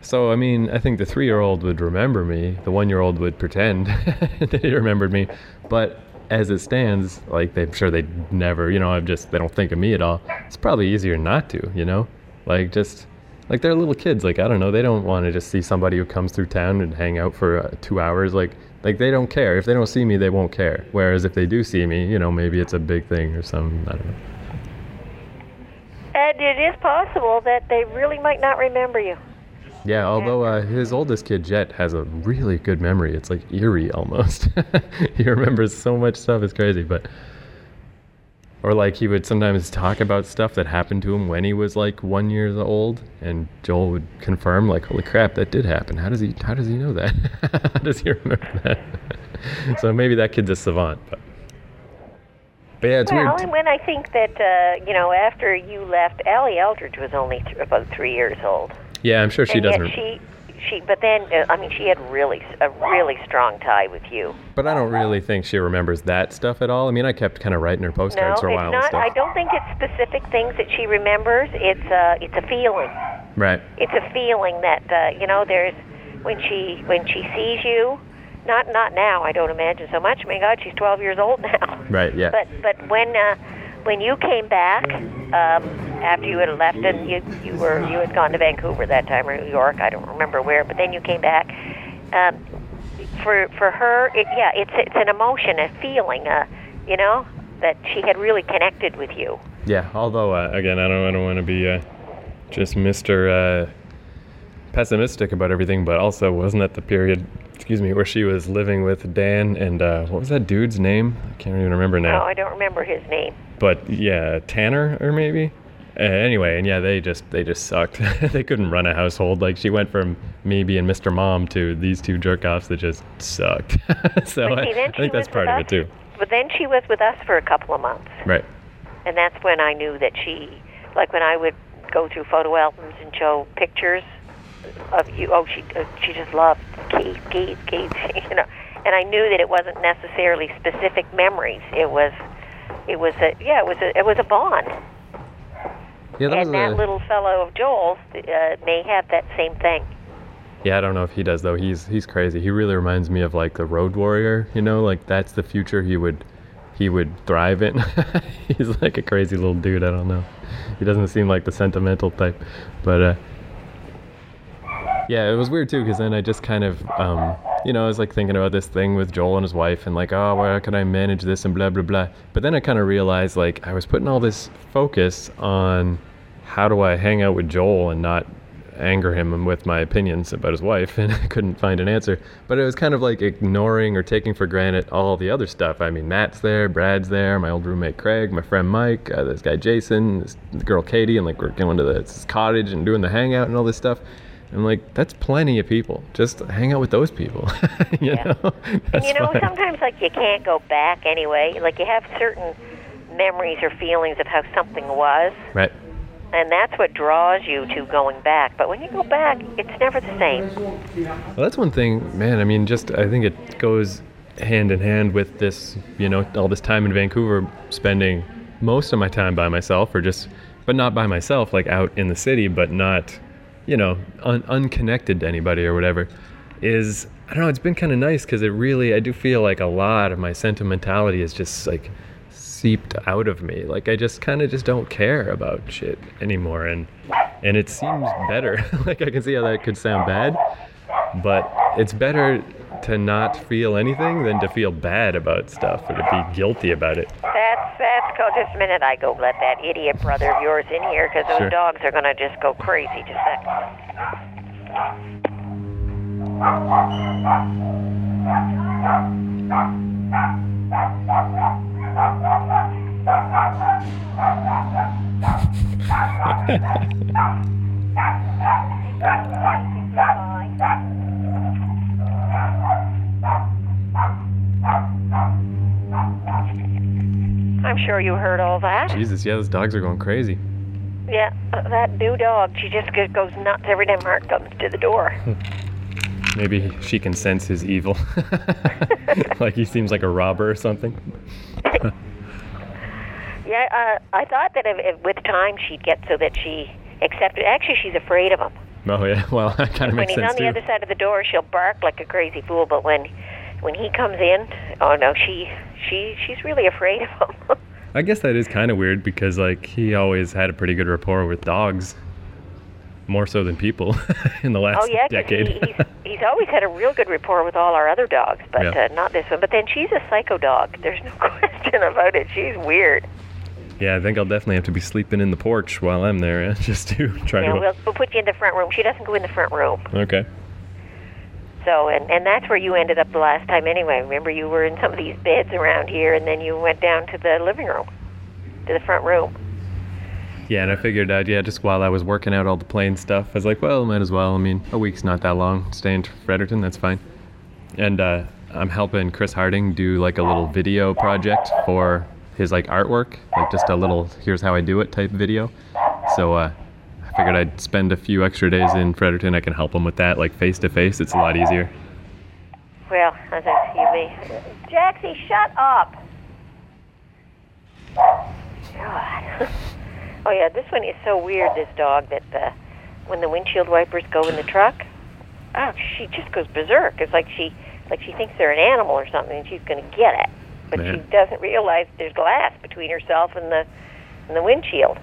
Speaker 2: so I mean, I think the three-year-old would remember me. The one-year-old would pretend [laughs] that he remembered me, but as it stands, like they're sure they'd never. You know, I'm just they don't think of me at all. It's probably easier not to. You know, like just. Like they're little kids. Like I don't know. They don't want to just see somebody who comes through town and hang out for uh, two hours. Like like they don't care. If they don't see me, they won't care. Whereas if they do see me, you know, maybe it's a big thing or something. I don't know.
Speaker 1: And it is possible that they really might not remember you.
Speaker 2: Yeah, although uh, his oldest kid Jet has a really good memory. It's like eerie almost. [laughs] he remembers so much stuff. It's crazy, but or like he would sometimes talk about stuff that happened to him when he was like one years old, and Joel would confirm like, "Holy crap, that did happen." How does he? How does he know that? [laughs] how does he remember that? [laughs] so maybe that kid's a savant, but. But yeah, it's
Speaker 1: well,
Speaker 2: weird.
Speaker 1: and when I think that uh, you know, after you left, Allie Eldridge was only th- about three years old.
Speaker 2: Yeah, I'm sure she
Speaker 1: and
Speaker 2: doesn't.
Speaker 1: she, she, but then uh, I mean, she had really a really strong tie with you.
Speaker 2: But I don't really think she remembers that stuff at all. I mean, I kept kind of writing her postcards
Speaker 1: it's
Speaker 2: for a while and
Speaker 1: not. I don't think it's specific things that she remembers. It's uh, it's a feeling.
Speaker 2: Right.
Speaker 1: It's a feeling that uh, you know. There's when she when she sees you. Not not now. I don't imagine so much. My God, she's 12 years old [laughs] now.
Speaker 2: Right. Yeah.
Speaker 1: But but when uh, when you came back um, after you had left and you you were you had gone to Vancouver that time or New York, I don't remember where. But then you came back. Um, for for her, it, yeah, it's it's an emotion, a feeling, uh, you know, that she had really connected with you.
Speaker 2: Yeah, although uh, again, I don't, I don't want to be uh, just Mister uh, pessimistic about everything, but also wasn't that the period, excuse me, where she was living with Dan and uh, what was that dude's name? I can't even remember now. No.
Speaker 1: I don't remember his name.
Speaker 2: But yeah, Tanner or maybe. Uh, anyway, and yeah, they just they just sucked. [laughs] they couldn't run a household. Like she went from me being Mr. Mom to these two jerk offs that just sucked. [laughs] so
Speaker 1: But
Speaker 2: I, I think that's part of it too.
Speaker 1: but then she was with us for a couple of months,
Speaker 2: Right.
Speaker 1: and that's when I knew that she, like when I would go through photo albums and show pictures of you. Oh, she uh, she just loved Keith, Keith, Keith, [laughs] you know. And I knew that it wasn't necessarily specific memories. It was, it was a yeah, it was a it was a bond.
Speaker 2: Yeah, that was
Speaker 1: and that
Speaker 2: a,
Speaker 1: little fellow of Joel's uh, may have that same thing.
Speaker 2: Yeah, I don't know if he does though. He's he's crazy. He really reminds me of like the Road Warrior. You know, like that's the future he would he would thrive in. [laughs] he's like a crazy little dude. I don't know. He doesn't seem like the sentimental type, but uh, yeah, it was weird too because then I just kind of um, you know I was like thinking about this thing with Joel and his wife and like oh how can I manage this and blah blah blah. But then I kind of realized like I was putting all this focus on how do I hang out with Joel and not anger him with my opinions about his wife and [laughs] I couldn't find an answer. But it was kind of like ignoring or taking for granted all the other stuff. I mean, Matt's there, Brad's there, my old roommate Craig, my friend Mike, uh, this guy Jason, this girl Katie, and like we're going to this cottage and doing the hangout and all this stuff. I'm like, that's plenty of people. Just hang out with those people. [laughs] you
Speaker 1: Yeah.
Speaker 2: know?
Speaker 1: And [laughs]
Speaker 2: That's
Speaker 1: you know,
Speaker 2: fine.
Speaker 1: sometimes like you can't go back anyway. Like you have certain memories or feelings of how something was,
Speaker 2: Right.
Speaker 1: and that's what draws you to going back. But when you go back, it's never the same.
Speaker 2: Well, that's one thing, man. I mean, just I think it goes hand in hand with this, you know, all this time in Vancouver, spending most of my time by myself, or just, but not by myself, like out in the city, but not, you know, un- unconnected to anybody or whatever. Is I don't know. It's been kind of nice because it really, I do feel like a lot of my sentimentality is just like seeped out of me. Like I just kind of just don't care about shit anymore, and and it seems better. [laughs] like I can see how that could sound bad, but it's better to not feel anything than to feel bad about stuff or to be guilty about it.
Speaker 1: That's that's cool. Just a minute, I go let that idiot brother of yours in here because those
Speaker 2: Sure.
Speaker 1: dogs are gonna just go crazy. Just a [laughs] I'm sure you heard all that.
Speaker 2: Jesus, yeah, those dogs are going crazy.
Speaker 1: Yeah, uh, that new dog, she just goes nuts every time Mark comes to the door. [laughs]
Speaker 2: Maybe she can sense his evil. [laughs] like he seems like a robber or something. [laughs]
Speaker 1: Yeah, uh, I thought that if, if with time she'd get so that she accepted. Actually, she's afraid of him.
Speaker 2: Oh yeah, well that kind of makes sense.
Speaker 1: when he's on the other side of the door, she'll bark like a crazy fool. But when when he comes in, oh no, she she she's really afraid of him.
Speaker 2: I guess that is kind of weird because like he always had a pretty good rapport with dogs, more so than people [laughs] in the last
Speaker 1: oh yeah,
Speaker 2: decade.
Speaker 1: He, he's [laughs] he's always had a real good rapport with all our other dogs, but
Speaker 2: Yeah.
Speaker 1: uh, not this one. But then she's a psycho dog. There's no [laughs] question about it. She's weird.
Speaker 2: yeah, I think I'll definitely have to be sleeping in the porch while I'm there, just to try
Speaker 1: know,
Speaker 2: to.
Speaker 1: we'll, we'll put you in the front room. She doesn't go in the front room.
Speaker 2: Okay.
Speaker 1: So, and and that's where you ended up the last time anyway. Remember, you were in some of these beds around here, and then you went down to the living room, to the front room.
Speaker 2: Yeah, and I figured out, yeah, just while I was working out all the plane stuff, I was like, well, might as well. I mean, a week's not that long. Stay in Fredericton, that's fine. And uh, I'm helping Chris Harding do like a little video project for his like artwork, like just a little here's how I do it type video. So uh, figured I'd spend a few extra days in Fredericton. I can help him with that, like face to face. It's a lot easier.
Speaker 1: Well, as I you may. Jaxie, shut up. God. [laughs] oh yeah, this one is so weird. This dog that uh, when the windshield wipers go in the truck, oh, she just goes berserk. It's like she, like she thinks they're an animal or something, and she's going to get it, but
Speaker 2: Man.
Speaker 1: she doesn't realize there's glass between herself and the, and the windshield.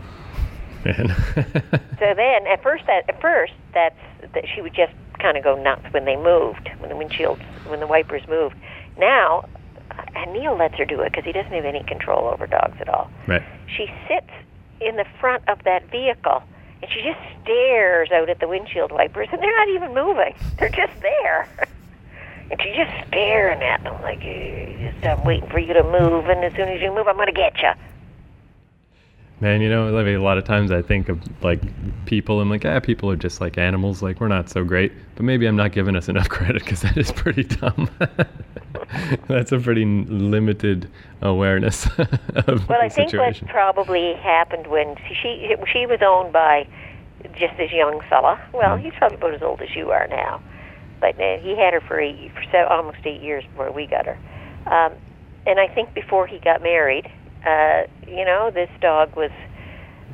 Speaker 2: Man. [laughs]
Speaker 1: So then, at first, that at first, that's that she would just kind of go nuts when they moved, when the windshields, when the wipers moved. Now, and Neil lets her do it because he doesn't have any control over dogs at all.
Speaker 2: right.
Speaker 1: She sits in the front of that vehicle and she just stares out at the windshield wipers, and they're not even moving; they're just there. [laughs] And she's just staring at them like, "Eh, just I'm waiting for you to move, and as soon as you move, I'm going to get you.
Speaker 2: Man, you know, a lot of times I think of like people. I'm like, ah, people are just like animals. Like we're not so great. But maybe I'm not giving us enough [laughs] credit because that is pretty dumb. [laughs] That's a pretty limited awareness [laughs] of
Speaker 1: Well, I think
Speaker 2: situation.
Speaker 1: what probably happened when she she was owned by just this young fella. Well,
Speaker 2: Mhm.
Speaker 1: he's probably about as old as you are now, but uh, he had her for eight, for almost eight years before we got her. Um, and I think before he got married, uh, you know, this dog was.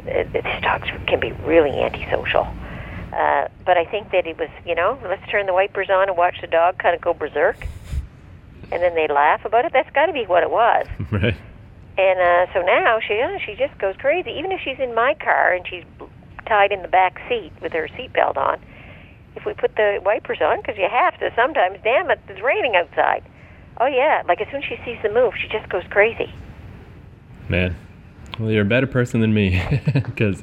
Speaker 1: Uh, these dogs can be really antisocial. Uh, but I think that it was, you know, let's turn the wipers on and watch the dog kind of go berserk, and then they laugh about it. That's got to be what it was. [laughs]
Speaker 2: right.
Speaker 1: And uh, so now she uh, she just goes crazy. Even if she's in my car and she's tied in the back seat with her seatbelt on, if we put the wipers on, because you have to sometimes. Damn it, it's raining outside. Oh yeah, like as soon as she sees the move, she just goes crazy.
Speaker 2: Man. Well, you're a better person than me [laughs] because,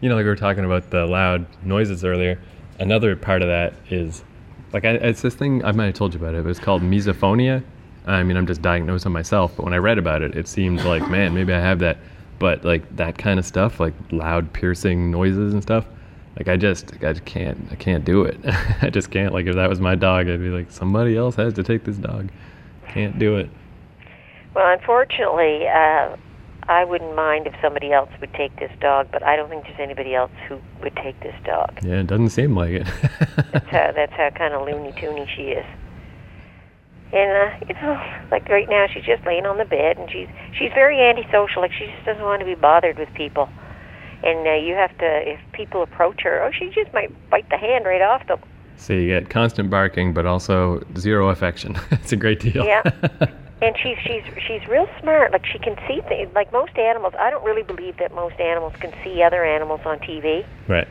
Speaker 2: you know, like we were talking about the loud noises earlier. Another part of that is, like, I, it's this thing I might have told you about it. But it's called misophonia. I mean, I'm just diagnosing myself, but when I read about it, it seemed like, [laughs] man, maybe I have that. But like that kind of stuff, like loud, piercing noises and stuff, like I just, I just can't, I can't do it. [laughs] I just can't. Like if that was my dog, I'd be like, somebody else has to take this dog. Can't do it.
Speaker 1: Well, unfortunately, uh, I wouldn't mind if somebody else would take this dog, but I don't think there's anybody else who would take this dog.
Speaker 2: Yeah, it doesn't seem like it.
Speaker 1: That's how that's how kind of loony toony she is. And uh, you know, like right now, she's just laying on the bed, and she's she's very antisocial. Like she just doesn't want to be bothered with people. And uh, you have to, if people approach her, oh, she just might bite the hand right off them.
Speaker 2: So you get constant barking, but also zero affection. [laughs] it's a great deal.
Speaker 1: Yeah. [laughs] And she's she's she's real smart. Like she can see things. Like most animals, I don't really believe that most animals can see other animals on TV.
Speaker 2: right.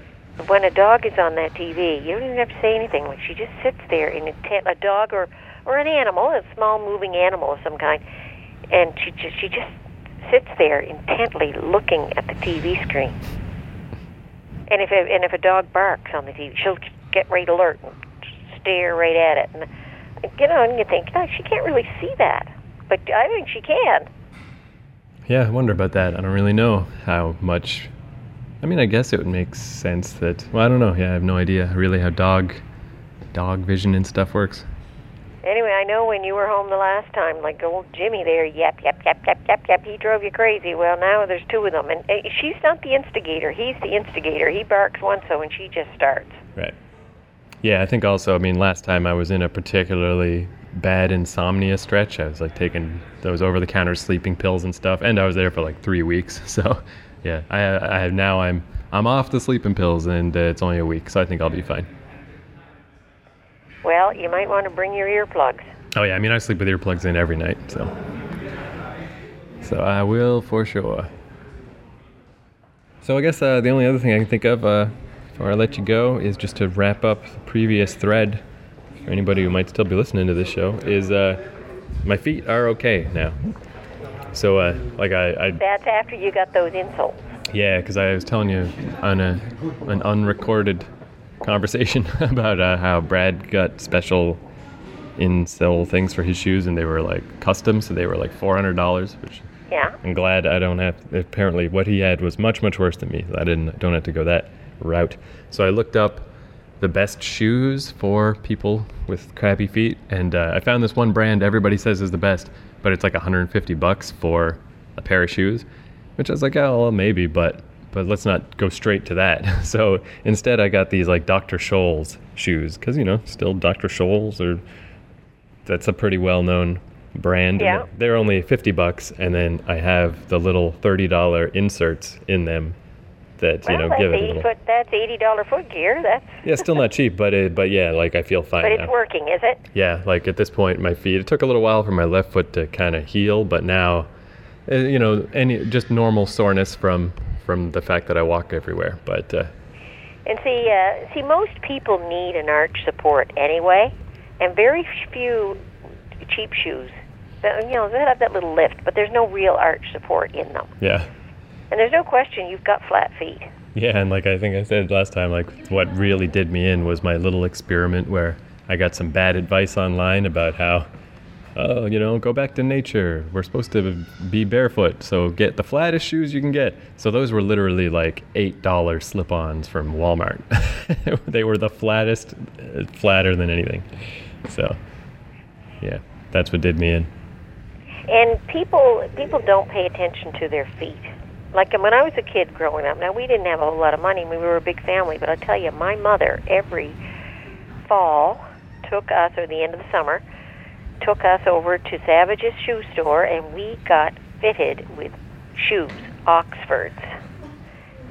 Speaker 1: when a dog is on that TV, you don't even have to say anything. Like she just sits there in intent, a dog or or an animal, a small moving animal of some kind, and she just she just sits there intently looking at the TV screen. And if a, and if a dog barks on the TV, she'll get right alert and stare right at it. And you know, and you think, oh, she can't really see that, but I think she can.
Speaker 2: Yeah, I wonder about that. I don't really know how much. I mean, I guess it would make sense that. Well, I don't know. Yeah, I have no idea really how dog, dog vision and stuff works.
Speaker 1: Anyway, I know when you were home the last time, like old Jimmy there, yep, yep, yep, yep, yep, yep, he drove you crazy. Well, now there's two of them, and uh, she's not the instigator. He's the instigator. He barks once, so and she just starts.
Speaker 2: Right. Yeah, I think also. I mean, last time I was in a particularly bad insomnia stretch. I was like taking those over-the-counter sleeping pills and stuff, and I was there for like three weeks. [laughs] So, yeah, I, I have now. I'm I'm off the sleeping pills, and uh, it's only a week, so I think I'll be fine.
Speaker 1: Well, you might want to bring your earplugs.
Speaker 2: Oh yeah, I mean I sleep with earplugs in every night, so so I will for sure. So I guess uh, the only other thing I can think of uh, before I let you go is just to wrap up the previous thread for anybody who might still be listening to this show is uh, my feet are okay now. So uh, like I, I
Speaker 1: That's after you got those insults.
Speaker 2: yeah, because I was telling you on a an unrecorded conversation [laughs] about uh, how Brad got special in-sell things for his shoes, and they were like custom, so they were like four hundred dollars. Which
Speaker 1: Yeah.
Speaker 2: I'm glad I don't have. Apparently, what he had was much much worse than me. I didn't don't have to go that route. So I looked up the best shoes for people with crappy feet, and uh, I found this one brand everybody says is the best, but it's like 150 bucks for a pair of shoes, which I was like, oh, well, maybe, but but let's not go straight to that. [laughs] So instead, I got these like Dr. Scholl's shoes because you know still Dr. Scholl's or that's a pretty well known brand. and
Speaker 1: Yeah.
Speaker 2: They're only 50 bucks, and then I have the little $30 inserts in them that
Speaker 1: Well,
Speaker 2: you know
Speaker 1: that's
Speaker 2: give it a little.
Speaker 1: foot. That's eighty dollar foot gear. That's
Speaker 2: Yeah, still not cheap, but it, but yeah, like I feel fine
Speaker 1: but it's
Speaker 2: now.
Speaker 1: working, is it?
Speaker 2: Yeah, like at this point, my feet. It took a little while for my left foot to kind of heal, but now, uh, you know, any just normal soreness from from the fact that I walk everywhere. But uh,
Speaker 1: And see, uh, see, most people need an arch support anyway, and very few cheap shoes. that- You know, they have that little lift, but there's no real arch support in them.
Speaker 2: yeah,
Speaker 1: And there's no question you've got flat feet.
Speaker 2: yeah, and like I think I said last time, like what really did me in was my little experiment where I got some bad advice online about how. Oh, you know, go back to nature. We're supposed to be barefoot, so get the flattest shoes you can get. So those were literally like eight dollar slip-ons from Walmart. [laughs] they were the flattest, uh, flatter than anything. So, yeah, that's what did me in.
Speaker 1: And people people don't pay attention to their feet. Like when I was a kid growing up, now we didn't have a whole lot of money. We were a big family, but I tell you, my mother every fall took us, or the end of the summer, took us over to Savage's shoe store, and we got fitted with shoes, Oxfords.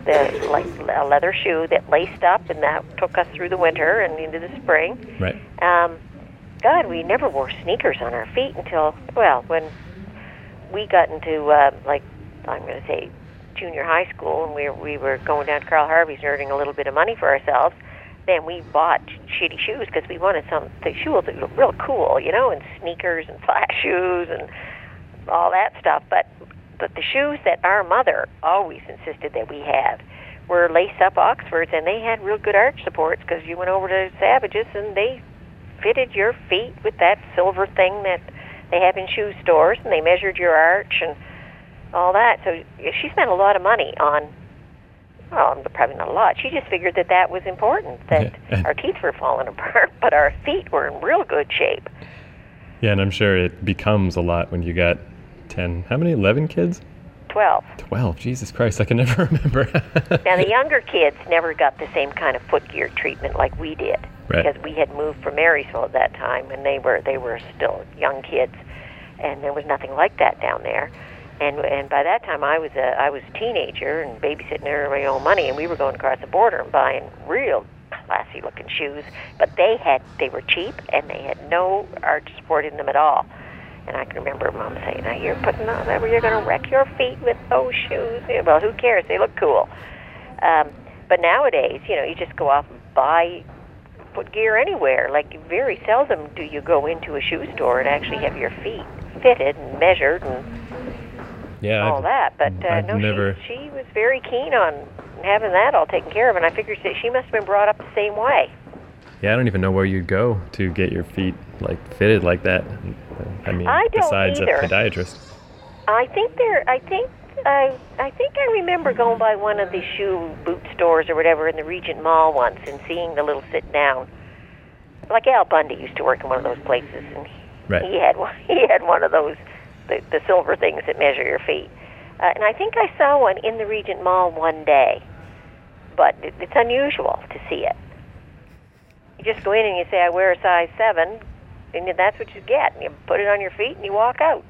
Speaker 1: The like a leather shoe that laced up, and that took us through the winter and into the spring.
Speaker 2: Right.
Speaker 1: Um, God, we never wore sneakers on our feet until well, when we got into uh, like I'm going to say junior high school, and we we were going down to Carl Harvey's earning a little bit of money for ourselves. Then we bought shitty shoes because we wanted some the shoes that look real cool, you know, and sneakers and flat [laughs] shoes and all that stuff. But but the shoes that our mother always insisted that we have were lace up Oxfords, and they had real good arch supports because you went over to Savages and they fitted your feet with that silver thing that they have in shoe stores, and they measured your arch and all that. So she spent a lot of money on. Well, probably not a lot. She just figured that that was important. That
Speaker 2: Yeah.
Speaker 1: our teeth were falling [laughs] apart, but our feet were in real good shape.
Speaker 2: Yeah, and I'm sure it becomes a lot when you got 10, how many, 11 kids?
Speaker 1: Twelve.
Speaker 2: 12, Jesus Christ, I can [laughs] never remember.
Speaker 1: Now the younger kids never got the same kind of footgear treatment like we did
Speaker 2: Right.
Speaker 1: because we had moved from Marysville at that time, and they were they were still young kids, and there was nothing like that down there. And and by that time I was a I was a teenager and babysitting everybody own money, and we were going across the border and buying real classy looking shoes, but they had they were cheap and they had no arch support in them at all. And I can remember Mom saying, "Now you're putting on that, you're going to wreck your feet with those shoes." Well, who cares? They look cool. Um, but nowadays, you know, you just go off and buy footgear anywhere. Like very seldom do you go into a shoe store and actually have your feet fitted and measured and
Speaker 2: yeah,
Speaker 1: all
Speaker 2: I've-
Speaker 1: that. But uh,
Speaker 2: I've
Speaker 1: no,
Speaker 2: never-
Speaker 1: she she was very keen on having that all taken care of, and I figured that she must have been brought up the same way.
Speaker 2: yeah, I don't even know where you'd go to get your feet like fitted like that. I mean,
Speaker 1: I
Speaker 2: besides
Speaker 1: either.
Speaker 2: a podiatrist.
Speaker 1: I think there. I think. I I think I remember going by one of the shoe boot stores or whatever in the Regent Mall once and seeing the little sit down. Like Al Bundy used to work in one of those places, and
Speaker 2: Right.
Speaker 1: he had one. [laughs] He had one of those, the, the silver things that measure your feet. Uh, and I think I saw one in the Regent Mall one day, but it, it's unusual to see it. You just go in and you say, "I wear a size seven, and that's what you get. And you put it on your feet and you walk out.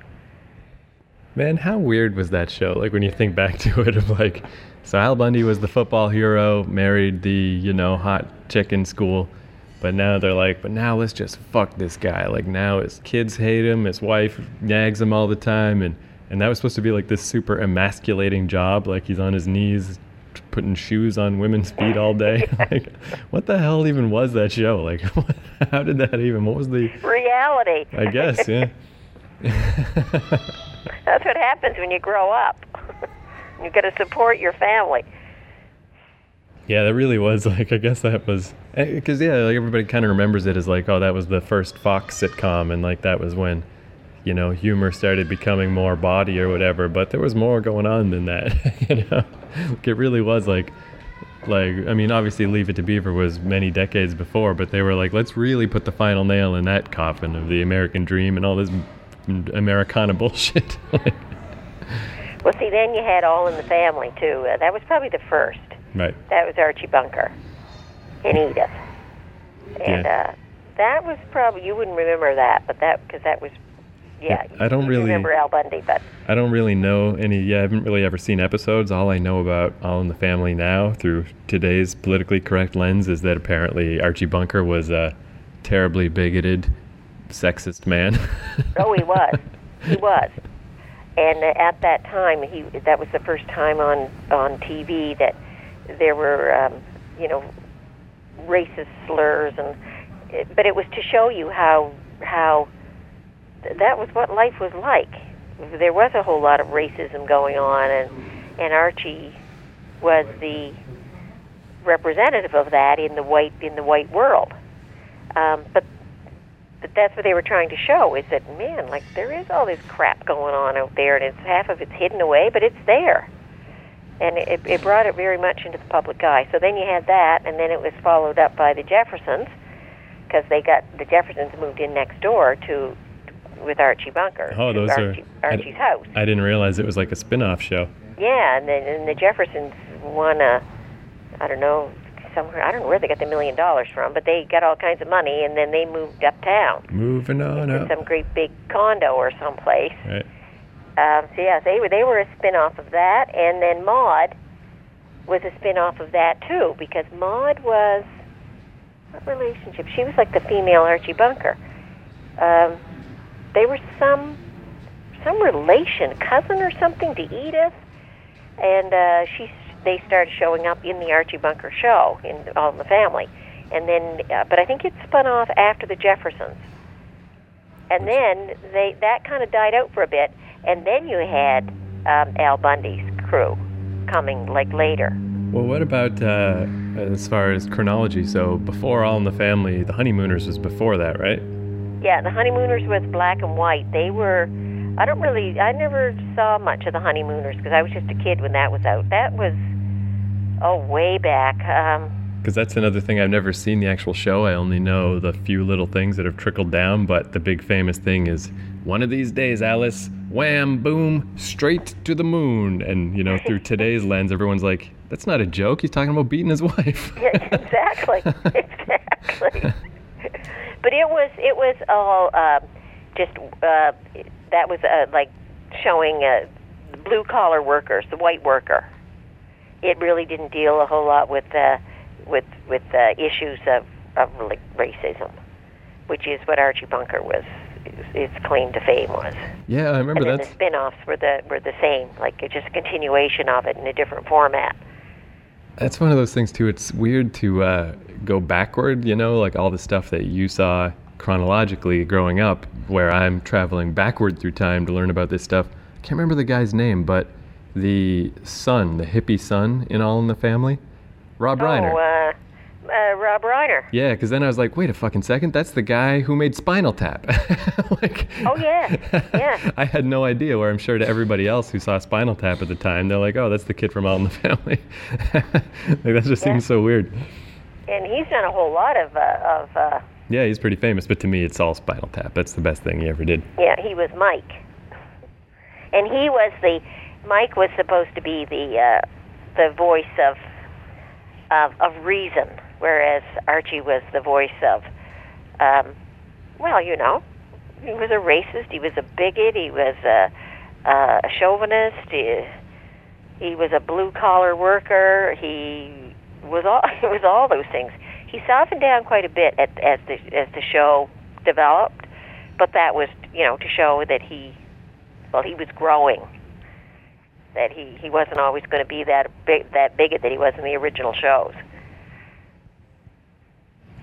Speaker 2: Man, how weird was that show? Like when you think back [laughs] to it, of like, so Al Bundy was the football hero, married the you know hot chick in school, but now they're like, but now let's just fuck this guy. Like now his kids hate him, his wife nags him all the time, and and that was supposed to be like this super emasculating job. Like he's on his knees putting shoes on women's feet all day. [laughs] like, what the hell even was that show? Like, [laughs] how did that even? What was the?
Speaker 1: Reality.
Speaker 2: I guess, yeah. [laughs]
Speaker 1: That's what happens when you grow up. you got to support your family.
Speaker 2: Yeah, that really was [laughs] like I guess that was because yeah, like everybody kind of remembers it as like oh that was the first Fox sitcom and like that was when you know humor started becoming more body or whatever. But there was more going on than that. [laughs] you know, Like, it really was like like I mean obviously Leave It to Beaver was many decades before, but they were like let's really put the final nail in that coffin of the American dream and all this Americana [laughs] bullshit.
Speaker 1: Well, see, then you had All in the Family too. Uh, that was probably the first.
Speaker 2: Right.
Speaker 1: That was Archie Bunker and Edith. And
Speaker 2: Yeah.
Speaker 1: uh, that was probably you wouldn't remember that, but that because that was yeah.
Speaker 2: I don't really-
Speaker 1: remember Al Bundy, but
Speaker 2: I don't really know any. Yeah, I haven't really ever seen episodes. All I know about All in the Family now, through today's politically correct lens, is that apparently Archie Bunker was a terribly bigoted, sexist man. [laughs]
Speaker 1: oh, he was, he was. And at that time, he that was the first time on on TV that there were um, you know racist slurs and it, but it was to show you how how th- that was what life was like. There was a whole lot of racism going on, and and Archie was the representative of that in the white in the white world. Um, but but that's what they were trying to show is that man, like there is all this crap going on out there, and it's half of it's hidden away, but it's there, and it, it brought it very much into the public eye. So then you had that, and then it was followed up by the Jeffersons, because they got the Jeffersons moved in next door to with Archie Bunker.
Speaker 2: Oh, those are-
Speaker 1: Archie,
Speaker 2: I d-
Speaker 1: Archie's house.
Speaker 2: I didn't realize it was like a spin-off show.
Speaker 1: Yeah, and then and the Jeffersons won a, I don't know, somewhere. I don't know where they got the million dollars from, but they got all kinds of money, and then they moved uptown
Speaker 2: Moving on up.
Speaker 1: some great big condo or someplace.
Speaker 2: Right.
Speaker 1: Um, so yeah, they were they were a spin-off of that, and then Maude was a spin-off of that too, because Maude was what relationship? She was like the female Archie Bunker. Um, they were some some relation, cousin or something to Edith, and uh, she they started showing up in the Archie Bunker show in All in the Family, and then uh, but I think it spun off after the Jeffersons, and then they that kind of died out for a bit, and then you had um, Al Bundy's crew coming like later.
Speaker 2: Well, what about uh, as far as chronology? So before All in the Family, The Honeymooners was before that, right?
Speaker 1: Yeah, the Honeymooners was black and white. They were. I don't really. I never saw much of the Honeymooners because I was just a kid when that was out. That was oh way back. Um,
Speaker 2: Because that's another thing I've never seen the actual show. I only know the few little things that have trickled down. But the big famous thing is one of these days, Alice, wham, boom, straight to the moon. And you know, through today's lens, everyone's like, "That's not a joke. He's talking about beating his [laughs] wife." [laughs]
Speaker 1: yeah, exactly, exactly. [laughs] but it was it was all uh, just uh, that was uh, like showing uh, the blue collar workers, the white worker. It really didn't deal a whole lot with uh, with with uh, issues of of like racism, which is what Archie Bunker was. Its claim to fame was,
Speaker 2: yeah, I remember
Speaker 1: that.
Speaker 2: and
Speaker 1: the spin-offs were the were the same, like it's just a continuation of it in a different format.
Speaker 2: That's one of those things too. It's weird to uh, go backward, you know, like all the stuff that you saw chronologically growing up, where I'm traveling backward through time to learn about this stuff. I can't remember the guy's name, but the son, the hippie son in All in the Family, Rob Reiner.
Speaker 1: Oh, uh, uh, Rob Reiner.
Speaker 2: yeah, because then I was like, wait a fucking second, that's the guy who made Spinal Tap. [laughs] like,
Speaker 1: Oh, yeah, yeah. [laughs]
Speaker 2: I had no idea. Where I'm sure to everybody else who saw Spinal Tap at the time, they're like, oh, that's the kid from All in the Family. [laughs] like that just
Speaker 1: Yeah.
Speaker 2: seems so weird.
Speaker 1: and he's done a whole lot of uh, of uh,
Speaker 2: Yeah, he's pretty famous, but to me, it's all Spinal Tap. That's the best thing he ever did.
Speaker 1: yeah. He was Mike, and he was the Mike was supposed to be the uh, the voice of of of reason, whereas Archie was the voice of um, well, you know, he was a racist, he was a bigot, he was a, a chauvinist, he, he was a blue collar worker, he was all [laughs] it was all those things. He softened down quite a bit at, as the as the show developed, but that was you know to show that he well he was growing. That he he wasn't always going to be that big that bigot that he was in the original shows.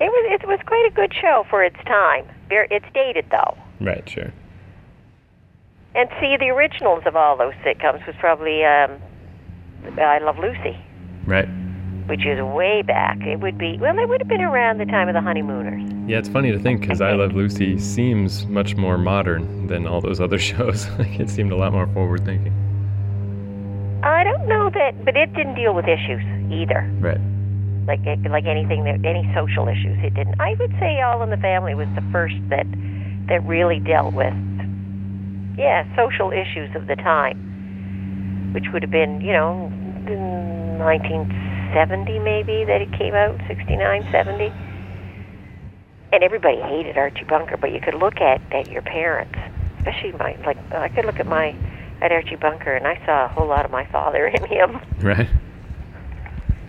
Speaker 1: It was it was quite a good show for its time. It's dated though.
Speaker 2: Right, sure.
Speaker 1: And see, the originals of all those sitcoms was probably um, I Love Lucy,
Speaker 2: Right.
Speaker 1: which is way back. It would be well, it would have been around the time of the Honeymooners.
Speaker 2: Yeah, it's funny to think because I Love Lucy seems much more modern than all those other [laughs] shows. like it seemed a lot more forward thinking.
Speaker 1: I don't know that, but it didn't deal with issues either.
Speaker 2: Right.
Speaker 1: Like eh, like anything that any social issues, it didn't. I would say All in the Family was the first that that really dealt with yeah social issues of the time, which would have been you know in 1970 maybe that it came out 69 70 and everybody hated Archie Bunker but you could look at at your parents especially my like I could look at my at Archie Bunker and I saw a whole lot of my father in him
Speaker 2: Right.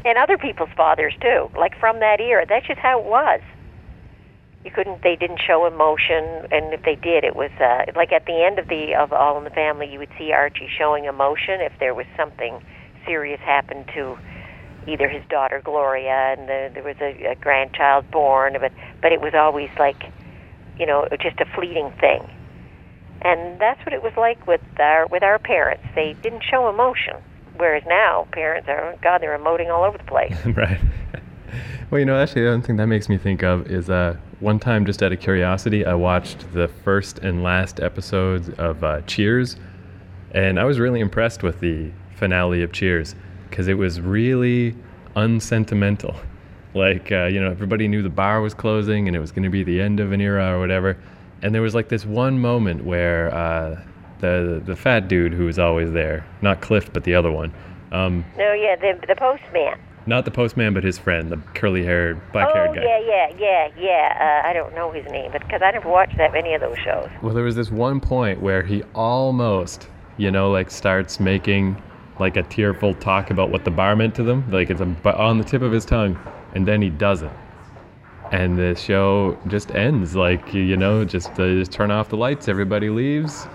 Speaker 1: And other people's fathers too like from that era. That's just how it was. You couldn't they didn't show emotion and if they did it was uh like at the end of the of all in the family you would see archie showing emotion if there was something serious happened to either his daughter gloria and the, there was a, a grandchild born but but it was always like you know just a fleeting thing. And that's what it was like with our with our parents. They didn't show emotion whereas now parents are god they're emoting all over the place [laughs]
Speaker 2: right. Well, you know, actually, the other thing that makes me think of is uh, one time, just out of curiosity, I watched the first and last episodes of uh, Cheers, and I was really impressed with the finale of Cheers because it was really unsentimental. [laughs] Like, uh, you know, everybody knew the bar was closing and it was going to be the end of an era or whatever. And there was like this one moment where uh, the the fat dude who was always there, not Cliff, but the other one. Um,
Speaker 1: No, yeah, the the postman.
Speaker 2: not the postman, but his friend, the curly-haired, black-haired
Speaker 1: oh
Speaker 2: guy.
Speaker 1: yeah, yeah, yeah, yeah. Uh, I don't know his name, but because I never watched that many of those shows.
Speaker 2: Well, there was this one point where he almost, you know, like starts making like a tearful talk about what the bar meant to them. Like it's a, on the tip of his tongue, and then he doesn't. And the show just ends. Like, you- you know, just, uh, just turn off the lights, everybody leaves.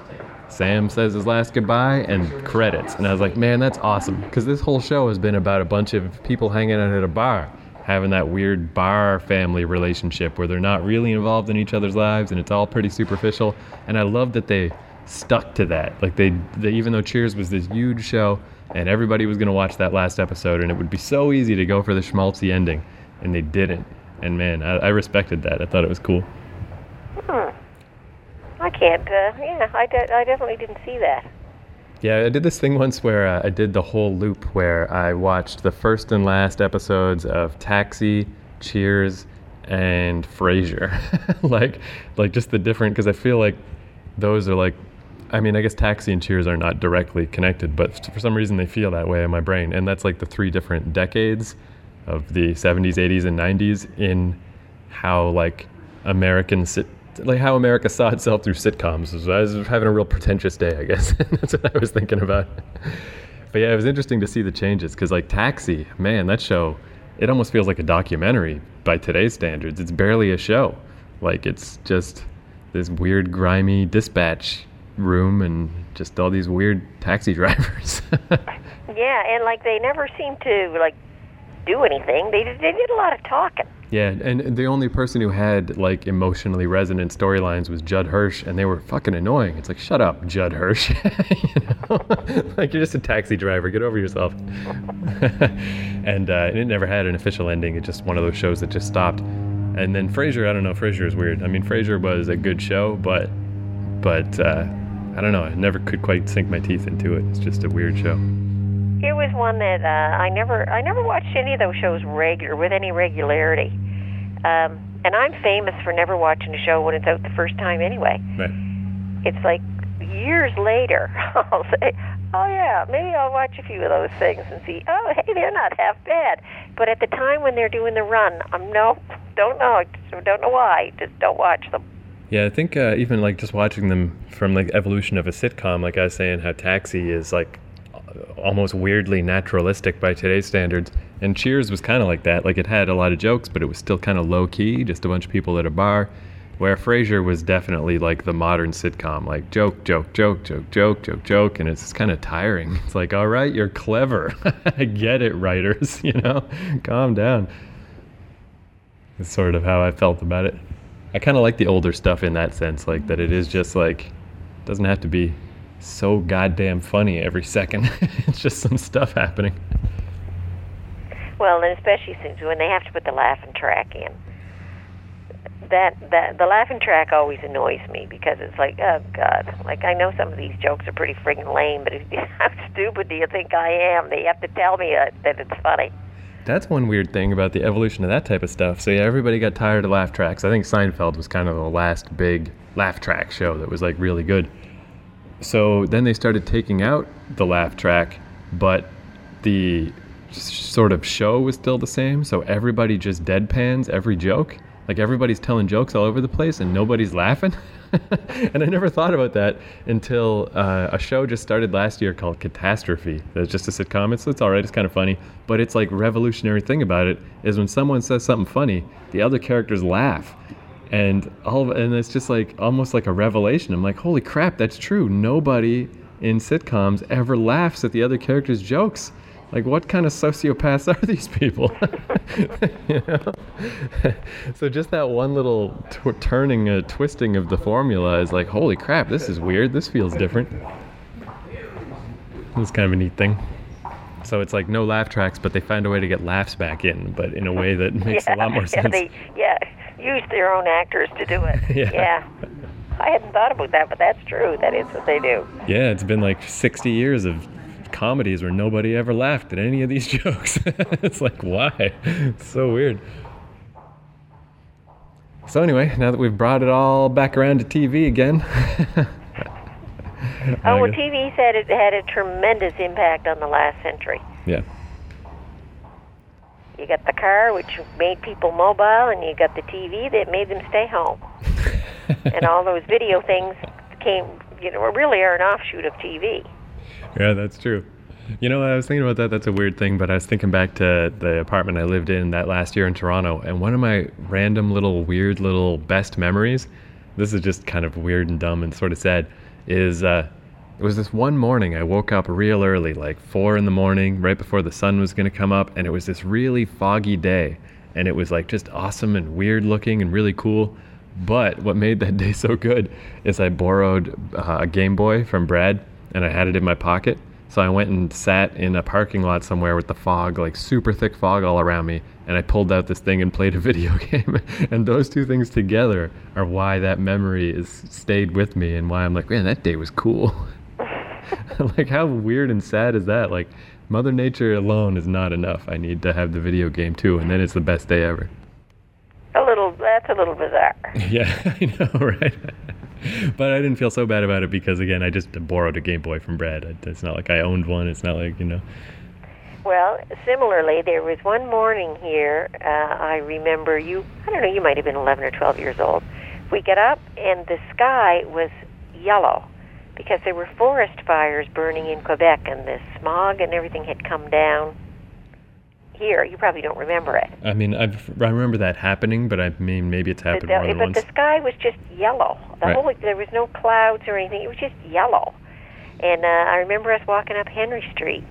Speaker 2: Sam says his last goodbye and credits. And I was like, man, that's awesome. Because this whole show has been about a bunch of people hanging out at a bar, having that weird bar family relationship where they're not really involved in each other's lives and it's all pretty superficial. And I love that they stuck to that. Like, they, they even though Cheers was this huge show and everybody was going to watch that last episode and it would be so easy to go for the schmaltzy ending, and they didn't. And man, I, I respected that. I thought it was cool.
Speaker 1: Hmm. I can't. Uh, yeah, I, de- I definitely didn't see that.
Speaker 2: Yeah, I did this thing once where uh, I did the whole loop where I watched the first and last episodes of Taxi, Cheers, and Frasier. [laughs] like, like just the different because I feel like those are like, I mean, I guess Taxi and Cheers are not directly connected, but for some reason they feel that way in my brain, and that's like the three different decades of the 70s, 80s, and 90s in how like American sit like how America saw itself through sitcoms. I was having a real pretentious day, I guess. [laughs] That's what I was thinking about. But yeah, it was interesting to see the changes because like Taxi, man, that show, it almost feels like a documentary by today's standards. It's barely a show. Like it's just this weird, grimy dispatch room and just all these weird taxi [laughs] drivers.
Speaker 1: Yeah, and like they never seem to like do anything. They did, they did a lot of talking.
Speaker 2: Yeah, and the only person who had like emotionally resonant storylines was Judd Hirsch, and they were fucking annoying. It's like, shut up, Judd Hirsch. [laughs] you know? [laughs] like you're just a taxi driver. Get over yourself. [laughs] and, uh, it never had an official ending. It's just one of those shows that just stopped. And then Frasier, I don't know. Frasier is weird. I mean, Frasier was a good show, but but uh, I don't know. I never could quite sink my teeth into it. It's just a weird show.
Speaker 1: It was one that uh, I never I never watched any of those shows regular with any regularity. Um, and I'm famous for never watching a show when it's out the first time anyway.
Speaker 2: Right.
Speaker 1: It's like years later [laughs] I'll say, "Oh yeah, maybe I'll watch a few of those things and see. Oh, hey, they're not half bad." But at the time when they're doing the run, I'm no, don't know, don't know why. Just don't watch them.
Speaker 2: Yeah, I think uh, even like just watching them from like evolution of a sitcom, like I was saying, how Taxi is like almost weirdly naturalistic by today's standards, and Cheers was kind of like that. Like it had a lot of jokes, but it was still kind of low key, just a bunch of people at a bar. Where Frasier was definitely like the modern sitcom, like joke, joke, joke, joke, joke, joke, joke, and it's kind of tiring. It's like, all right, you're clever, [laughs] I get it, writers, [laughs] you know, calm down. It's sort of how I felt about it. I kind of like the older stuff in that sense, like that it is just like doesn't have to be so goddamn funny every second. [laughs] it's just some stuff happening.
Speaker 1: Well, and especially since when they have to put the laughing track in. That that the laughing track always annoys me because it's like, oh god, like I know some of these jokes are pretty friggin' lame, but [laughs] how stupid do you think I am? They have to tell me that, that it's funny.
Speaker 2: That's one weird thing about the evolution of that type of stuff. So yeah, everybody got tired of laugh tracks. I think Seinfeld was kind of the last big laugh track show that was like really good. So then they started taking out the laugh track, but the sort of show was still the same. So everybody just deadpans every joke. Like everybody's telling jokes all over the place and nobody's laughing. [laughs] and I never thought about that until uh, a show just started last year called Catastrophe. That's just a sitcom. It's, it's all right. It's kind of funny. But it's like revolutionary thing about it is when someone says something funny, the other characters laugh and all of, and it's just like almost like a revelation. I'm like, holy crap, that's true. Nobody in sitcoms ever laughs at the other character's jokes. Like, what kind of sociopaths [laughs] are these people? [laughs] You know? [laughs] so just that one little tw- turning, uh, twisting of the formula is like, holy crap, this is weird. This feels different. It's kind of a neat thing. So it's like no laugh tracks, but they find a way to get laughs back in, but in a way that makes
Speaker 1: yeah,
Speaker 2: a lot more
Speaker 1: yeah,
Speaker 2: sense.
Speaker 1: they yeah use their own actors to do it. [laughs]
Speaker 2: Yeah.
Speaker 1: I hadn't thought about that, but that's true. That is what they do.
Speaker 2: Yeah, it's been like 60 years of comedies where nobody ever laughed at any of these [laughs] jokes. it's like, why? It's so weird. So anyway, now that we've brought it all back around to TV again. [laughs]
Speaker 1: oh, well, TV said it had a tremendous impact on the last century.
Speaker 2: Yeah.
Speaker 1: You got the car, which made people mobile, and you got the TV that made them stay home. [laughs] and all those video things came, you know, really are an offshoot of TV.
Speaker 2: Yeah, that's true. You know, I was thinking about that. That's a weird thing, but I was thinking back to the apartment I lived in that last year in Toronto, and one of my random little weird little best memories. This is just kind of weird and dumb and sort of sad. Is uh, it was this one morning I woke up real early, like four in the morning, right before the sun was to come up, and it was this really foggy day, and it was like just awesome and weird looking and really cool. But what made that day so good is I borrowed uh, a Game Boy from Brad, and I had it in my pocket so I went and sat in a parking lot somewhere with the fog, like super thick fog all around me, and I pulled out this thing and played a [laughs] video game. and those two things together are why that memory is stayed with me and why I'm like, man, that day was cool. [laughs] [laughs] like how weird and sad is that? Like Mother Nature alone is not enough. I need to have the video game too, and then it's the best day ever.
Speaker 1: A little that's a little bizarre. [laughs]
Speaker 2: yeah, [laughs] I know, right? but I didn't feel so bad about it because again, I just borrowed a Game Boy from Brad. It's not like I owned one. It's not like you know.
Speaker 1: Well, similarly, there was one morning here. Uh, I remember you. I don't know. You might have been 11 or 12 years old. We get up and the sky was yellow because there were forest fires burning in Quebec, and the smog and everything had come down here. You probably don't remember it.
Speaker 2: I mean, I've, I remember that happening, but I mean, maybe it's happened
Speaker 1: the,
Speaker 2: more than
Speaker 1: but
Speaker 2: once.
Speaker 1: But the sky was just yellow. The
Speaker 2: right.
Speaker 1: whole there was no clouds or anything. It was just yellow. And uh, I remember us walking up Henry Street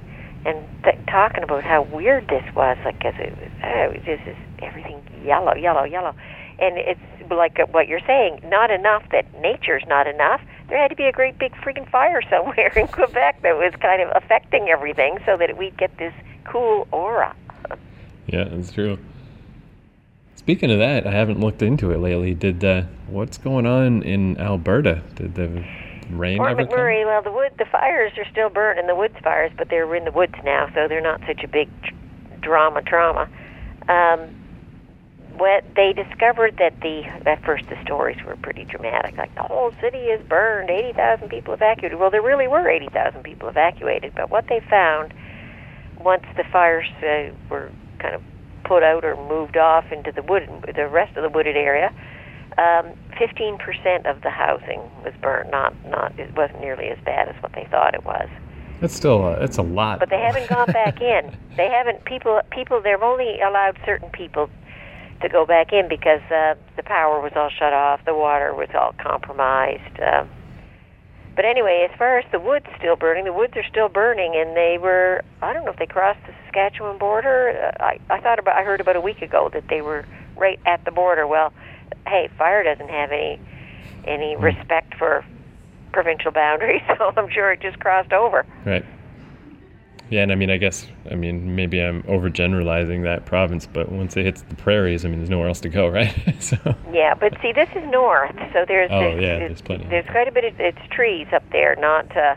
Speaker 1: and th- talking about how weird this was, like, cause it was, oh, it was just everything yellow, yellow, yellow. And it's like what you're saying, not enough that nature's not enough. There had to be a great big freaking fire somewhere [laughs] in Quebec that was kind of affecting everything so that we'd get this cool aura.
Speaker 2: Yeah, that's true. Speaking of that, I haven't looked into it lately. Did uh, what's going on in Alberta? Did the rain
Speaker 1: Fort
Speaker 2: ever
Speaker 1: McMurray,
Speaker 2: come?
Speaker 1: well, the wood, the fires are still burning, the woods fires, but they're in the woods now, so they're not such a big drama. Trauma. Um, what they discovered that the at first the stories were pretty dramatic, like the whole city is burned, eighty thousand people evacuated. Well, there really were eighty thousand people evacuated, but what they found once the fires uh, were kind of put out or moved off into the wood, the rest of the wooded area. Um, 15% of the housing was burned. Not, not, it wasn't nearly as bad as what they thought it was.
Speaker 2: That's still, uh, that's a lot.
Speaker 1: But they haven't gone back [laughs] in. They haven't. People, people. They've only allowed certain people to go back in because uh, the power was all shut off, the water was all compromised. Uh, but anyway, as far as the woods still burning, the woods are still burning, and they were I don't know if they crossed the Saskatchewan border. Uh, I I thought about I heard about a week ago that they were right at the border. Well, hey, fire doesn't have any any respect for provincial boundaries, [laughs] so I'm sure it just crossed over.
Speaker 2: Right. Yeah, and I mean, I guess, I mean, maybe I'm overgeneralizing that province, but once it hits the prairies, I mean, there's nowhere else to go, [laughs] right? so.
Speaker 1: Yeah, but see, this is north, so there's
Speaker 2: oh
Speaker 1: there's,
Speaker 2: yeah, there's plenty.
Speaker 1: There's quite a bit of it's trees up there, not uh,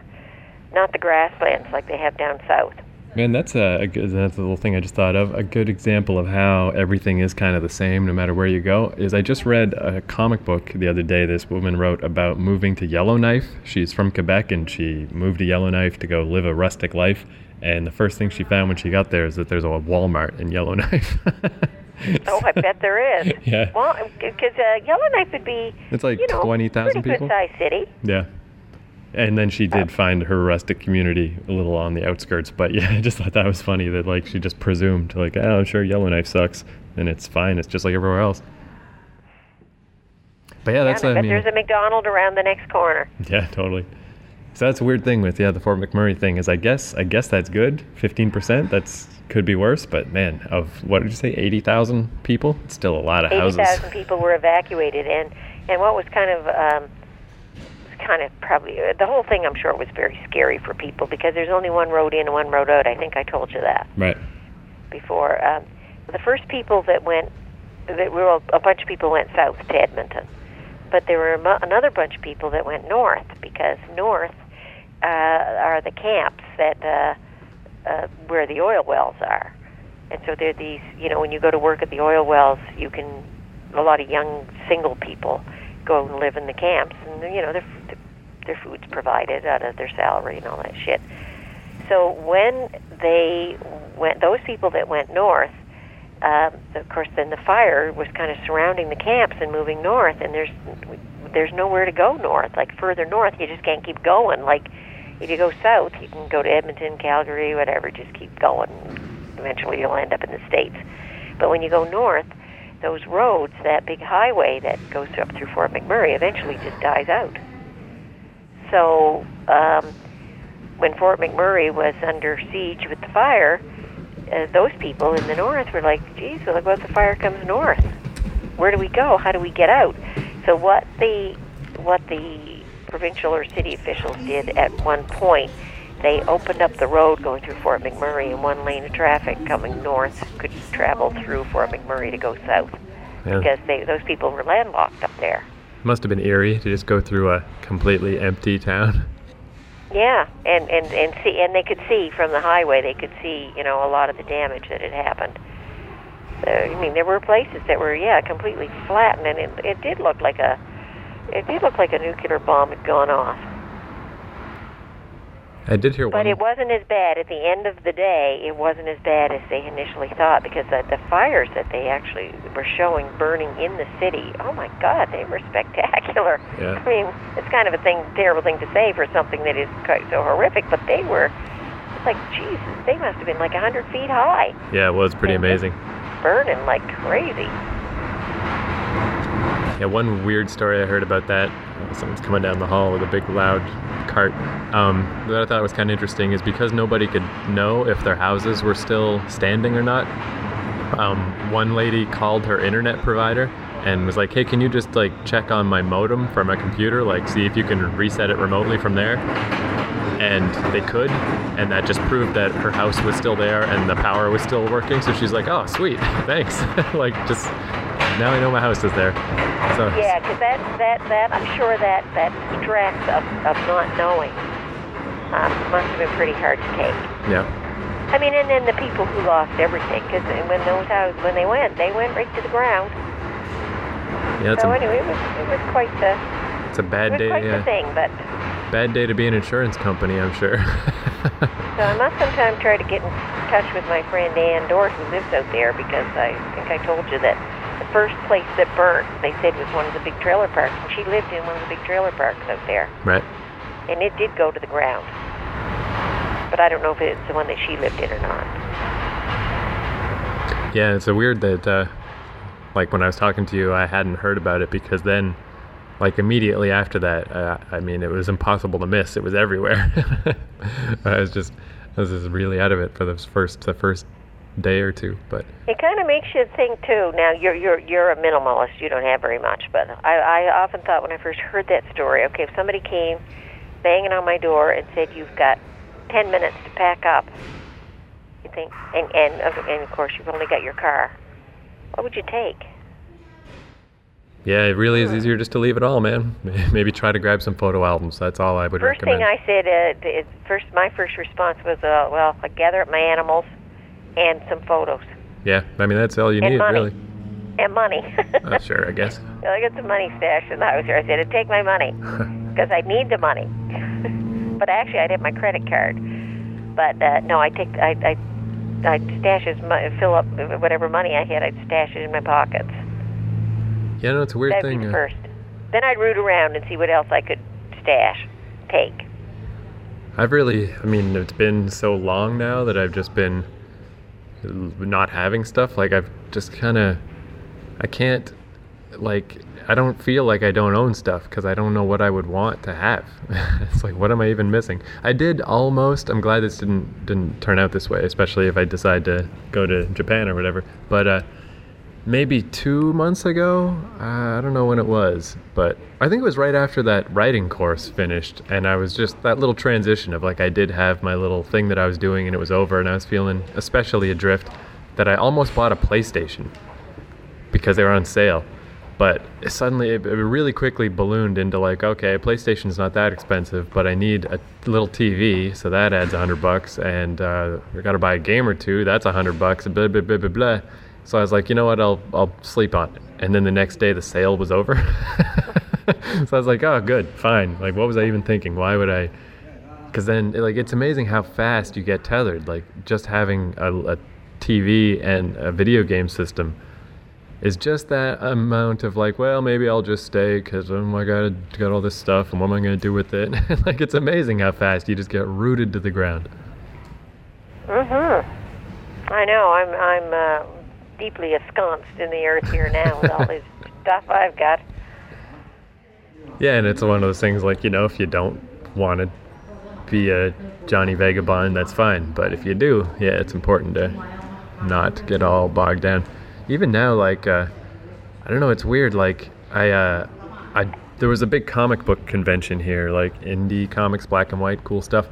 Speaker 1: not the grasslands like they have down south.
Speaker 2: Man, that's a, a good, that's a little thing I just thought of. A good example of how everything is kind of the same no matter where you go is I just read a comic book the other day. This woman wrote about moving to Yellowknife. She's from Quebec and she moved to Yellowknife to go live a rustic life. And the first thing she found when she got there is that there's a Walmart in Yellowknife. [laughs]
Speaker 1: oh, I bet there is.
Speaker 2: Yeah.
Speaker 1: Well, because uh, Yellowknife would be
Speaker 2: it's like
Speaker 1: you know,
Speaker 2: twenty thousand
Speaker 1: pretty
Speaker 2: people.
Speaker 1: good sized city.
Speaker 2: Yeah. And then she did find her rustic community a little on the outskirts, but [laughs] yeah, I just thought that was funny that like she just presumed like, oh, I'm sure Yellowknife sucks, and it's fine. It's just like everywhere else. But yeah, that's
Speaker 1: yeah,
Speaker 2: what
Speaker 1: I
Speaker 2: I
Speaker 1: bet
Speaker 2: mean.
Speaker 1: there's a McDonald around the next corner.
Speaker 2: Yeah, totally. So that's a weird thing with yeah the Fort McMurray thing is I guess I guess that's good. Fifteen percent that's could be worse, but man, of what did you say, eighty thousand people? It's still a lot of
Speaker 1: Eighty
Speaker 2: houses.
Speaker 1: thousand people were evacuated, and and what was kind of um, kind of probably uh, the whole thing. I'm sure was very scary for people because there's only one road in and one road out. I think I told you that
Speaker 2: Right.
Speaker 1: before. Um, the first people that went, that were a bunch of people went south to Edmonton, but there were another bunch of people that went north because north uh, are the camps that uh, uh, where the oil wells are, and so there are these. You know, when you go to work at the oil wells, you can a lot of young single people go and live in the camps, and you know their their food's provided out of their salary and all that shit. So when they went, those people that went north, um, of course, then the fire was kind of surrounding the camps and moving north, and there's there's nowhere to go north. Like further north, you just can't keep going. Like if you go south, you can go to Edmonton, Calgary, whatever. Just keep going. Eventually, you'll end up in the states. But when you go north, those roads, that big highway that goes up through Fort McMurray, eventually just dies out. So um, when Fort McMurray was under siege with the fire, uh, those people in the north were like, "Geez, what about the fire comes north? Where do we go? How do we get out?" So what the what the provincial or city officials did at one point, they opened up the road going through Fort McMurray, and one lane of traffic coming north could travel through Fort McMurray to go south
Speaker 2: Yeah.
Speaker 1: because they, those people were landlocked up there.
Speaker 2: Must have been eerie to just go through a completely empty town.
Speaker 1: Yeah, and and and see, and they could see from the highway. They could see, you know, a lot of the damage that had happened. So, I mean, there were places that were, yeah, completely flattened, and it, it did look like a, it did look like a nuclear bomb had gone off.
Speaker 2: I did hear
Speaker 1: But
Speaker 2: one.
Speaker 1: it wasn't as bad. At the end of the day, it wasn't as bad as they initially thought because the, the fires that they actually were showing burning in the city, oh my God, they were [laughs] spectacular.
Speaker 2: Yeah.
Speaker 1: I mean, it's kind of a thing, terrible thing to say for something that is quite so horrific, but they were, it's like, Jesus, they must have been like a 100 feet high,
Speaker 2: yeah, it was pretty amazing.
Speaker 1: burning like crazy.
Speaker 2: Yeah, one weird story I heard about that. Someone's coming down the hall with a big loud cart. Um, that I thought was kind of interesting is because nobody could know if their houses were still standing or not. Um, one lady called her internet provider and was like, "Hey, can you just like check on my modem from my computer, like see if you can reset it remotely from there?" And they could, and that just proved that her house was still there and the power was still working. So she's like, "Oh, sweet, [laughs] thanks." [laughs] like just now I know my house is there. So
Speaker 1: Yeah, because that, that, that, I'm sure that, that stress of, of not knowing um, must have been pretty hard to take.
Speaker 2: yeah.
Speaker 1: I mean, and then the people who lost everything, because when those houses, when they went, they went right to the ground.
Speaker 2: Yeah, it's
Speaker 1: so
Speaker 2: a,
Speaker 1: anyway, it was, it was quite the,
Speaker 2: it's a
Speaker 1: it
Speaker 2: bad
Speaker 1: was
Speaker 2: day.
Speaker 1: quite the
Speaker 2: Yeah.
Speaker 1: thing. But
Speaker 2: Bad day to be an insurance company, I'm sure. [laughs]
Speaker 1: so I must sometime try to get in touch with my friend Ann Dort, who lives out there, because I think I told you that the first place that burnt, they said, was one of the big trailer parks, and she lived in one of the big trailer parks out there,
Speaker 2: right.
Speaker 1: and it did go to the ground. But I don't know if it's the one that she lived in or not.
Speaker 2: Yeah, it's a weird that, uh, like, when I was talking to you, I hadn't heard about it because then, like, immediately after that, uh, I mean, it was impossible to miss. It was everywhere. [laughs] I was just, I was just really out of it for the first, the first day or two. But
Speaker 1: It kind of makes you think too. Now you're you're you're a minimalist. You don't have very much, but I I often thought when I first heard that story, okay, if somebody came banging on my door and said you've got ten minutes to pack up, you think, and and and of course you've only got your car. What would you take?
Speaker 2: yeah, it really is easier just to leave it all, man. [laughs] Maybe try to grab some photo albums. That's all I would
Speaker 1: First
Speaker 2: recommend.
Speaker 1: thing I said, uh, it, first my first response was, uh, well, I gather up my animals and some photos
Speaker 2: yeah, I mean, that's all you
Speaker 1: And
Speaker 2: need,
Speaker 1: money.
Speaker 2: really.
Speaker 1: and money. [laughs]
Speaker 2: Uh, sure, I guess. [laughs]
Speaker 1: Well, I got some money stashed in the house here. I said, take my money because I need the money. but actually, I'd have my credit card. But uh, no, I take I I I'd stash as mu- fill up whatever money I had. I'd stash it in my pockets.
Speaker 2: Yeah, no, it's a weird
Speaker 1: That'd
Speaker 2: thing.
Speaker 1: be the
Speaker 2: uh,
Speaker 1: first. Then I'd root around and see what else I could stash, take.
Speaker 2: I've really, I mean, it's been so long now that I've just been not having stuff. Like, I've just kind of, I can't, like, I don't feel like I don't own stuff because I don't know what I would want to have. [laughs] it's like, what am I even missing? I did almost, I'm glad this didn't, didn't turn out this way, especially if I decide to go to Japan or whatever. But, uh, maybe two months ago. Uh, I don't know when it was, but I think it was right after that writing course finished, and I was just that little transition of like I did have my little thing that I was doing, and it was over, and I was feeling especially adrift that I almost bought a PlayStation because they were on sale. But suddenly, it, really quickly ballooned into like, okay, PlayStation's not that expensive, but I need a little TV, so that adds a hundred bucks, and uh, I got to buy a game or two, that's a hundred bucks, blah blah blah blah blah. So I was like, you know what, I'll I'll sleep on it. and then the next day the sale was over. [laughs] so I was like, oh, good, fine. Like, what was I even thinking? Why would I? Because then, like, it's amazing how fast you get tethered. Like, just having a, a TV and a video game system is just that amount of like, well, maybe I'll just stay because oh my god, I got all this stuff, and what am I going to do with it? [laughs] like, it's amazing how fast you just get rooted to the ground.
Speaker 1: Mhm. I know. I'm I'm uh, deeply ensconced in the earth here now with all this [laughs] stuff I've got.
Speaker 2: Yeah, and it's one of those things like you know, if you don't want to be a Johnny Vagabond, that's fine. But if you do, yeah, it's important to not get all bogged down. Even now, like uh, I don't know, it's weird. Like I, uh, I there was a big comic book convention here, like indie comics, black and white, cool stuff.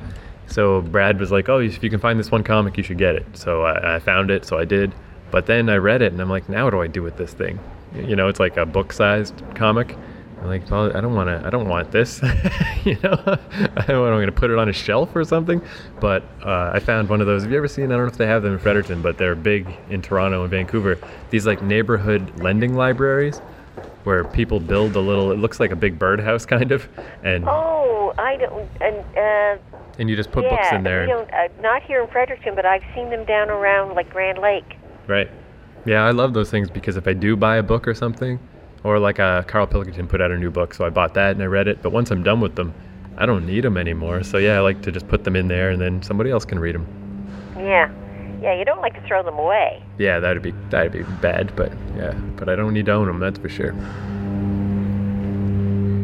Speaker 2: So Brad was like, "Oh, if you can find this one comic, you should get it." So I, I found it, so I did. But then I read it, and I'm like, "Now what do I do with this thing?" You know, it's like a book-sized comic. I'm like, well, I don't want to. I don't want this. [laughs] you know, I don't. I'm going to put it on a shelf or something. But uh, I found one of those. Have you ever seen? I don't know if they have them in Fredericton, but they're big in Toronto and Vancouver. These like neighborhood lending libraries, where people build a little. It looks like a big birdhouse [laughs] kind of, and
Speaker 1: Oh, I don't. And uh,
Speaker 2: and you just put
Speaker 1: yeah,
Speaker 2: books in there.
Speaker 1: uh, not here in Fredericton, but I've seen them down around like Grand Lake.
Speaker 2: Right. Yeah, I love those things because if I do buy a book or something, or like uh, Carl Pilkington put out a new book, so I bought that and I read it. But once I'm done with them, I don't need them anymore. So yeah, I like to just put them in there and then somebody else can read them.
Speaker 1: Yeah, yeah. You don't like to throw them away.
Speaker 2: Yeah, that'd be that'd be bad, but yeah, but I don't need to own them. That's for sure.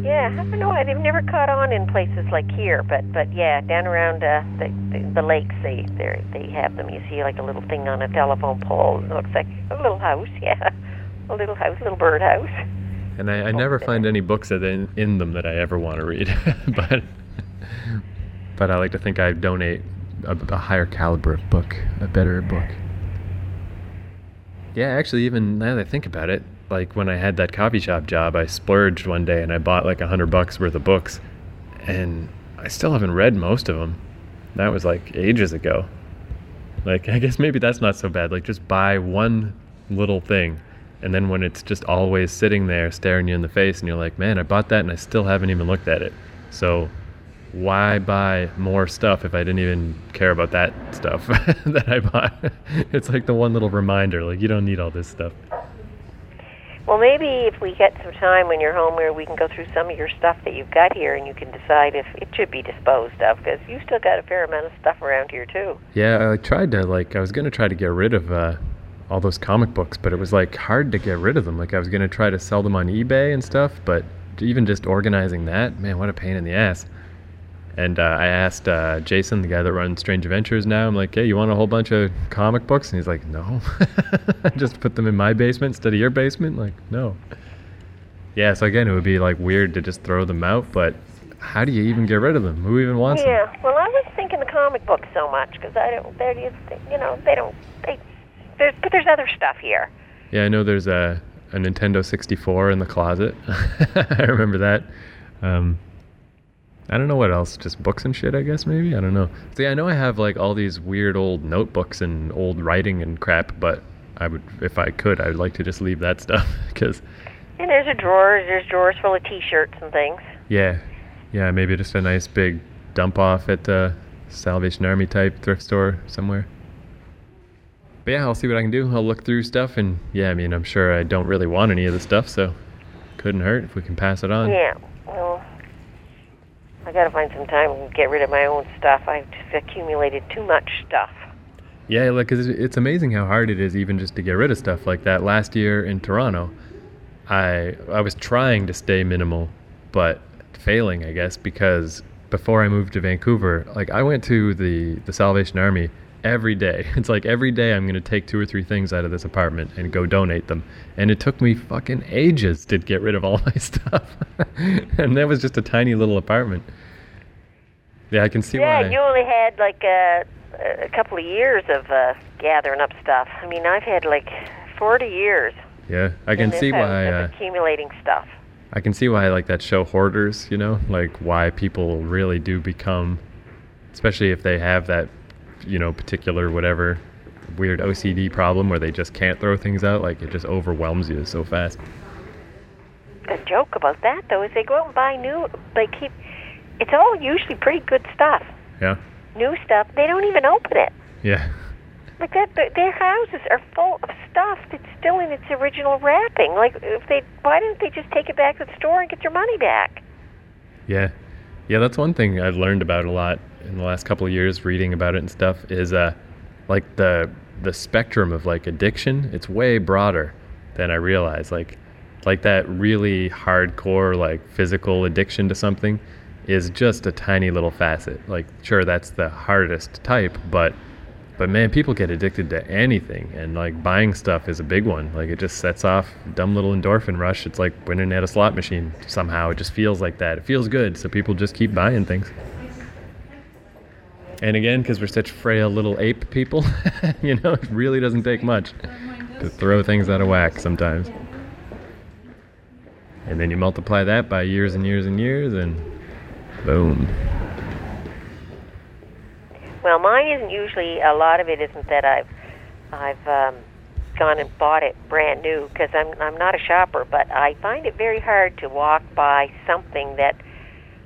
Speaker 1: Yeah, I don't know. They've never caught on in places like here, but but yeah, down around uh, the, the the lakes, they they they have them. You see like a little thing on a telephone pole. It looks like a little house. [laughs] Yeah, a little house, little birdhouse.
Speaker 2: And I, I never find any books in, in them that I ever want to read, [laughs] but but I like to think I donate a, a higher caliber book, a better book. Yeah, actually, even now that I think about it, like when I had that coffee shop job, I splurged one day and I bought like a hundred bucks worth of books, and I still haven't read most of them. That was like ages ago. Like [laughs] I guess maybe that's not so bad. Like just buy one little thing, and then when it's just always sitting there staring you in the face, and you're like, man, I bought that and I still haven't even looked at it. So why buy more stuff if I didn't even care about that stuff [laughs] that I bought? [laughs] it's like the one little reminder, like you don't need all this stuff.
Speaker 1: Well, maybe if we get some time when you're home where we can go through some of your stuff that you've got here and you can decide if it should be disposed of because you still got a fair amount of stuff around here too.
Speaker 2: Yeah, I tried to like I was gonna try to get rid of uh, all those comic books, but it was like hard to get rid of them. Like I was gonna try to sell them on eBay and stuff, but even just organizing that, man, what a pain in the ass. And uh, I asked uh, Jason, the guy that runs Strange Adventures now, I'm like, hey, you want a whole bunch of comic books? And he's like, no. [laughs] just put them in my basement instead of your basement? Like, no. Yeah, so again, it would be like weird to just throw them out, but how do you even get rid of them? Who even wants them?
Speaker 1: Yeah, well, I was thinking the comic books so much because I don't, they're, just- you know, they don't, they, there's, but there's other stuff here.
Speaker 2: Yeah, I know there's a, a Nintendo 64 in the closet. [laughs] I remember that. Um, I don't know what else. Just books and shit, I guess, maybe? I don't know. See, I know I have like all these weird old notebooks and old writing and crap, but I would, if I could, I would like to just leave that stuff [laughs] because,
Speaker 1: And there's a drawer, there's drawers full of T-shirts and things.
Speaker 2: yeah, yeah, maybe just a nice big dump off at uh, Salvation Army type thrift store somewhere. But yeah, I'll see what I can do. I'll look through stuff, and yeah, I mean, I'm sure I don't really want any of the stuff, so couldn't hurt if we can pass it on.
Speaker 1: Yeah, well, I got to find some time and get rid of my own stuff. I've just accumulated too much stuff.
Speaker 2: Yeah, like it's amazing how hard it is even just to get rid of stuff like that. Last year in Toronto, I I was trying to stay minimal, but failing, I guess, because before I moved to Vancouver, like I went to the the Salvation Army every day. [laughs] It's like every day I'm gonna take two or three things out of this apartment and go donate them, and it took me fucking ages to get rid of all [laughs] my stuff, [laughs] and that was just a tiny little apartment. Yeah, I can see
Speaker 1: yeah,
Speaker 2: why.
Speaker 1: you only had like a, a couple of years of uh, gathering up stuff. I mean, I've had like 40 years.
Speaker 2: yeah, I can see why. Uh,
Speaker 1: accumulating stuff.
Speaker 2: I can see why like that show Hoarders, you know, like why people really do become especially if they have that, you know, particular whatever weird OCD problem where they just can't throw things out. Like it just overwhelms you so fast.
Speaker 1: The joke about that though is they go out and buy new. They keep. It's all usually pretty good stuff.
Speaker 2: Yeah.
Speaker 1: New stuff. They don't even open it.
Speaker 2: Yeah.
Speaker 1: Like that, their houses are full of stuff that's still in its original wrapping. Like, if they, why didn't they just take it back to the store and get your money back?
Speaker 2: Yeah. Yeah, that's one thing I've learned about a lot in the last couple of years reading about it and stuff is uh like the the spectrum of like addiction, it's way broader than I realized. Like like that really hardcore like physical addiction to something is just a tiny little facet. Like sure that's the hardest type, but but man, people get addicted to anything, and like buying stuff is a big one. Like it just sets off dumb little endorphin rush. It's like winning at a slot machine. Somehow it just feels like that. It feels good, so people just keep buying things. And again, because we're such frail little ape people, [laughs] you know, it really doesn't take much to throw things out of whack sometimes. And then you multiply that by years and years and years, and boom.
Speaker 1: Well, mine isn't usually. A lot of it isn't that I've I've um, gone and bought it brand new because I'm I'm not a shopper, but I find it very hard to walk by something that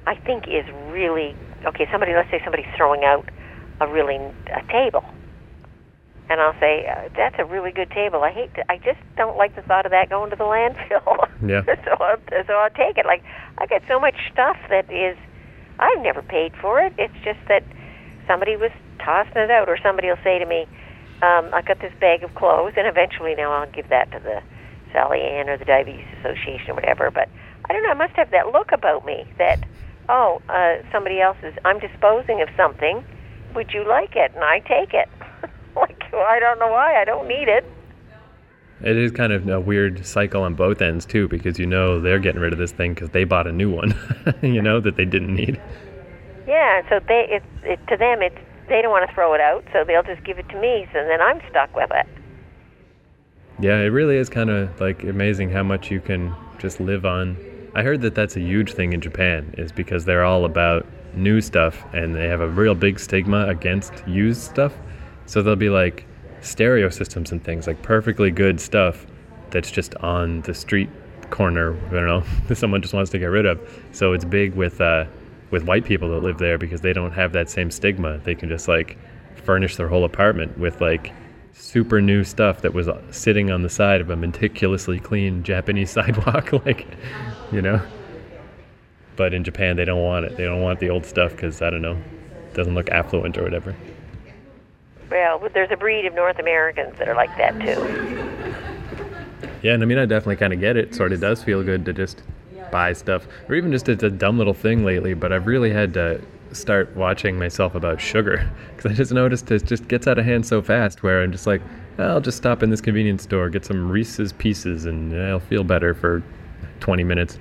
Speaker 1: I think is really okay. Somebody, let's say somebody's throwing out a really a table, and I'll say uh, that's a really good table. I hate to, I just don't like the thought of that going to the [laughs] landfill.
Speaker 2: Yeah. [laughs]
Speaker 1: so I'll, so I'll take it. Like I got so much stuff that is I've never paid for it. It's just that somebody was tossing it out, or somebody will say to me, um, "I got this bag of clothes," and eventually now I'll give that to the Sally Ann or the Diabetes Association or whatever. But I don't know. I must have that look about me that oh, uh, somebody else is. I'm disposing of something. Would you like it? And I take it. [laughs] like well, I don't know why. I don't need it.
Speaker 2: It is kind of a weird cycle on both ends too, because you know they're getting rid of this thing because they bought a new one, [laughs] you know that they didn't need.
Speaker 1: Yeah, so they it, it to them it's they don't want to throw it out, so they'll just give it to me, so then I'm stuck with it.
Speaker 2: Yeah, it really is kind of like amazing how much you can just live on. I heard that that's a huge thing in Japan, is because they're all about new stuff and they have a real big stigma against used stuff. So they'll be like stereo systems and things, like perfectly good stuff that's just on the street corner, I don't know, [laughs] someone just wants to get rid of. So it's big with uh, with white people that live there because they don't have that same stigma. They can just like furnish their whole apartment with like super new stuff that was sitting on the side of a meticulously clean Japanese [laughs] sidewalk, like, you know. But in Japan, they don't want it. They don't want the old stuff because I don't know, it doesn't look affluent or whatever.
Speaker 1: Well, but there's a breed of North Americans that are like that too.
Speaker 2: Yeah, and I mean, I definitely kind of get it. Sort of does feel good to just buy stuff, or even just it's a dumb little thing lately. But I've really had to start watching myself about sugar [laughs] because I just noticed it just gets out of hand so fast. Where I'm just like, I'll just stop in this convenience store, get some Reese's Pieces, and I'll feel better for 20 minutes.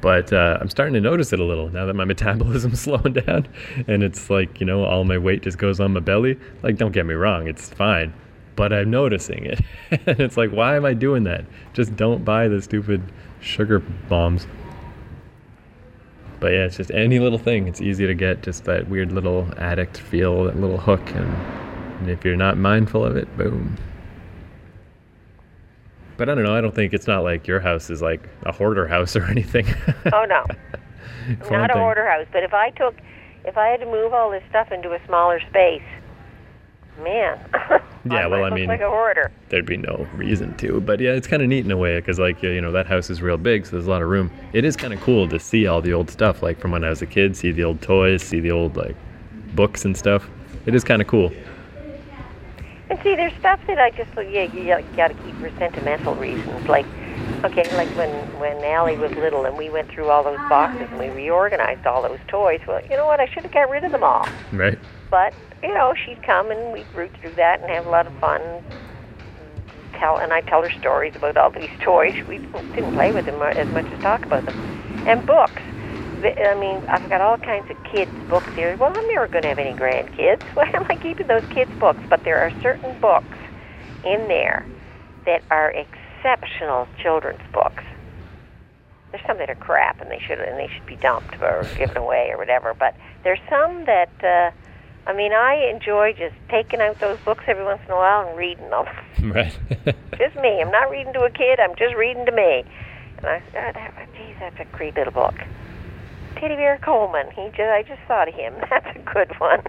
Speaker 2: But uh, I'm starting to notice it a little now that my [laughs] metabolism's slowing down, and it's like you know all my weight just goes on my belly. Like, don't get me wrong, it's fine, but I'm noticing it, [laughs] and it's like, why am I doing that? Just don't buy the stupid sugar bombs. But yeah, it's just any little thing. It's easy to get just that weird little addict feel, that little hook, and, and if you're not mindful of it, boom. But I don't know. I don't think it's not like your house is like a hoarder house or [laughs] anything.
Speaker 1: Oh no, [laughs] not a hoarder house. But if I took, if I had to move all this stuff into a smaller space, man. [laughs]
Speaker 2: Yeah,
Speaker 1: I
Speaker 2: well, I mean-
Speaker 1: like.
Speaker 2: There'd be no reason to. But yeah, it's kind of neat in a way because, like, you know, that house is real big, so there's a lot of room. It is kind of cool to see all the old stuff, like from when I was a kid, see the old toys, see the old, like, books and stuff. It is kind of cool.
Speaker 1: And see, there's stuff that I just yeah you got to keep for sentimental reasons. Like, okay, like when when Allie was little and we went through all those boxes and we reorganized all those toys. Well, you know what? I should have got rid of them all.
Speaker 2: Right?
Speaker 1: But you know, she'd come and we'd root through that and have a lot of fun. Tell and I tell her stories about all these toys. We didn't play with them uh, as much as talk about them. And books. I mean, I've got all kinds of kids' books here. Well, I'm never going to have any grandkids. [laughs] Why am I keeping those kids' books? But there are certain books in there that are exceptional children's books. There's some that are crap and they should and they should be dumped or [laughs] given away or whatever. But there's some that uh, I mean, I enjoy just taking out those books every once in a while and reading them. [laughs]
Speaker 2: Right.
Speaker 1: just me. I'm not reading to a kid. I'm just reading to me. And I oh, that, geez, that's a great little book. Teddy Bear Coleman. He just, I just thought of him. [laughs] That's a good one.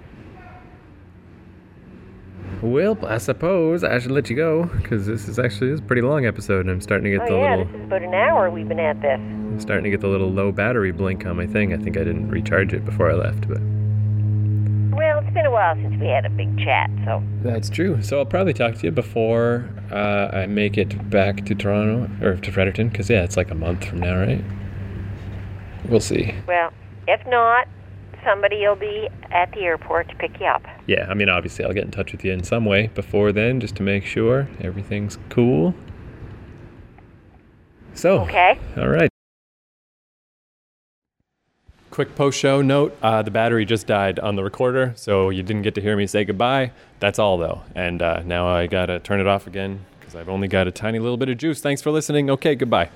Speaker 2: Well, I suppose I should let you go because this is actually this is a pretty long episode, and I'm starting to get
Speaker 1: oh,
Speaker 2: the
Speaker 1: yeah,
Speaker 2: little.
Speaker 1: this is about an hour we've been at this.
Speaker 2: I'm starting to get the little low battery blink on my thing. I think I didn't recharge it before I left, but.
Speaker 1: Well, it's been a while since we had a big chat, so.
Speaker 2: That's true. So I'll probably talk to you before uh, I make it back to Toronto or to Fredericton, because yeah, it's like a month from now, right? We'll see.
Speaker 1: Well, if not, somebody will be at the airport to pick you up.
Speaker 2: Yeah, I mean, obviously, I'll get in touch with you in some way before then, just to make sure everything's cool. So,
Speaker 1: Okay.
Speaker 2: all right. Quick post show note uh, the battery just died on the recorder, so you didn't get to hear me say goodbye. That's all, though. And uh, now I gotta turn it off again because I've only got a tiny little bit of juice. Thanks for listening. Okay, goodbye.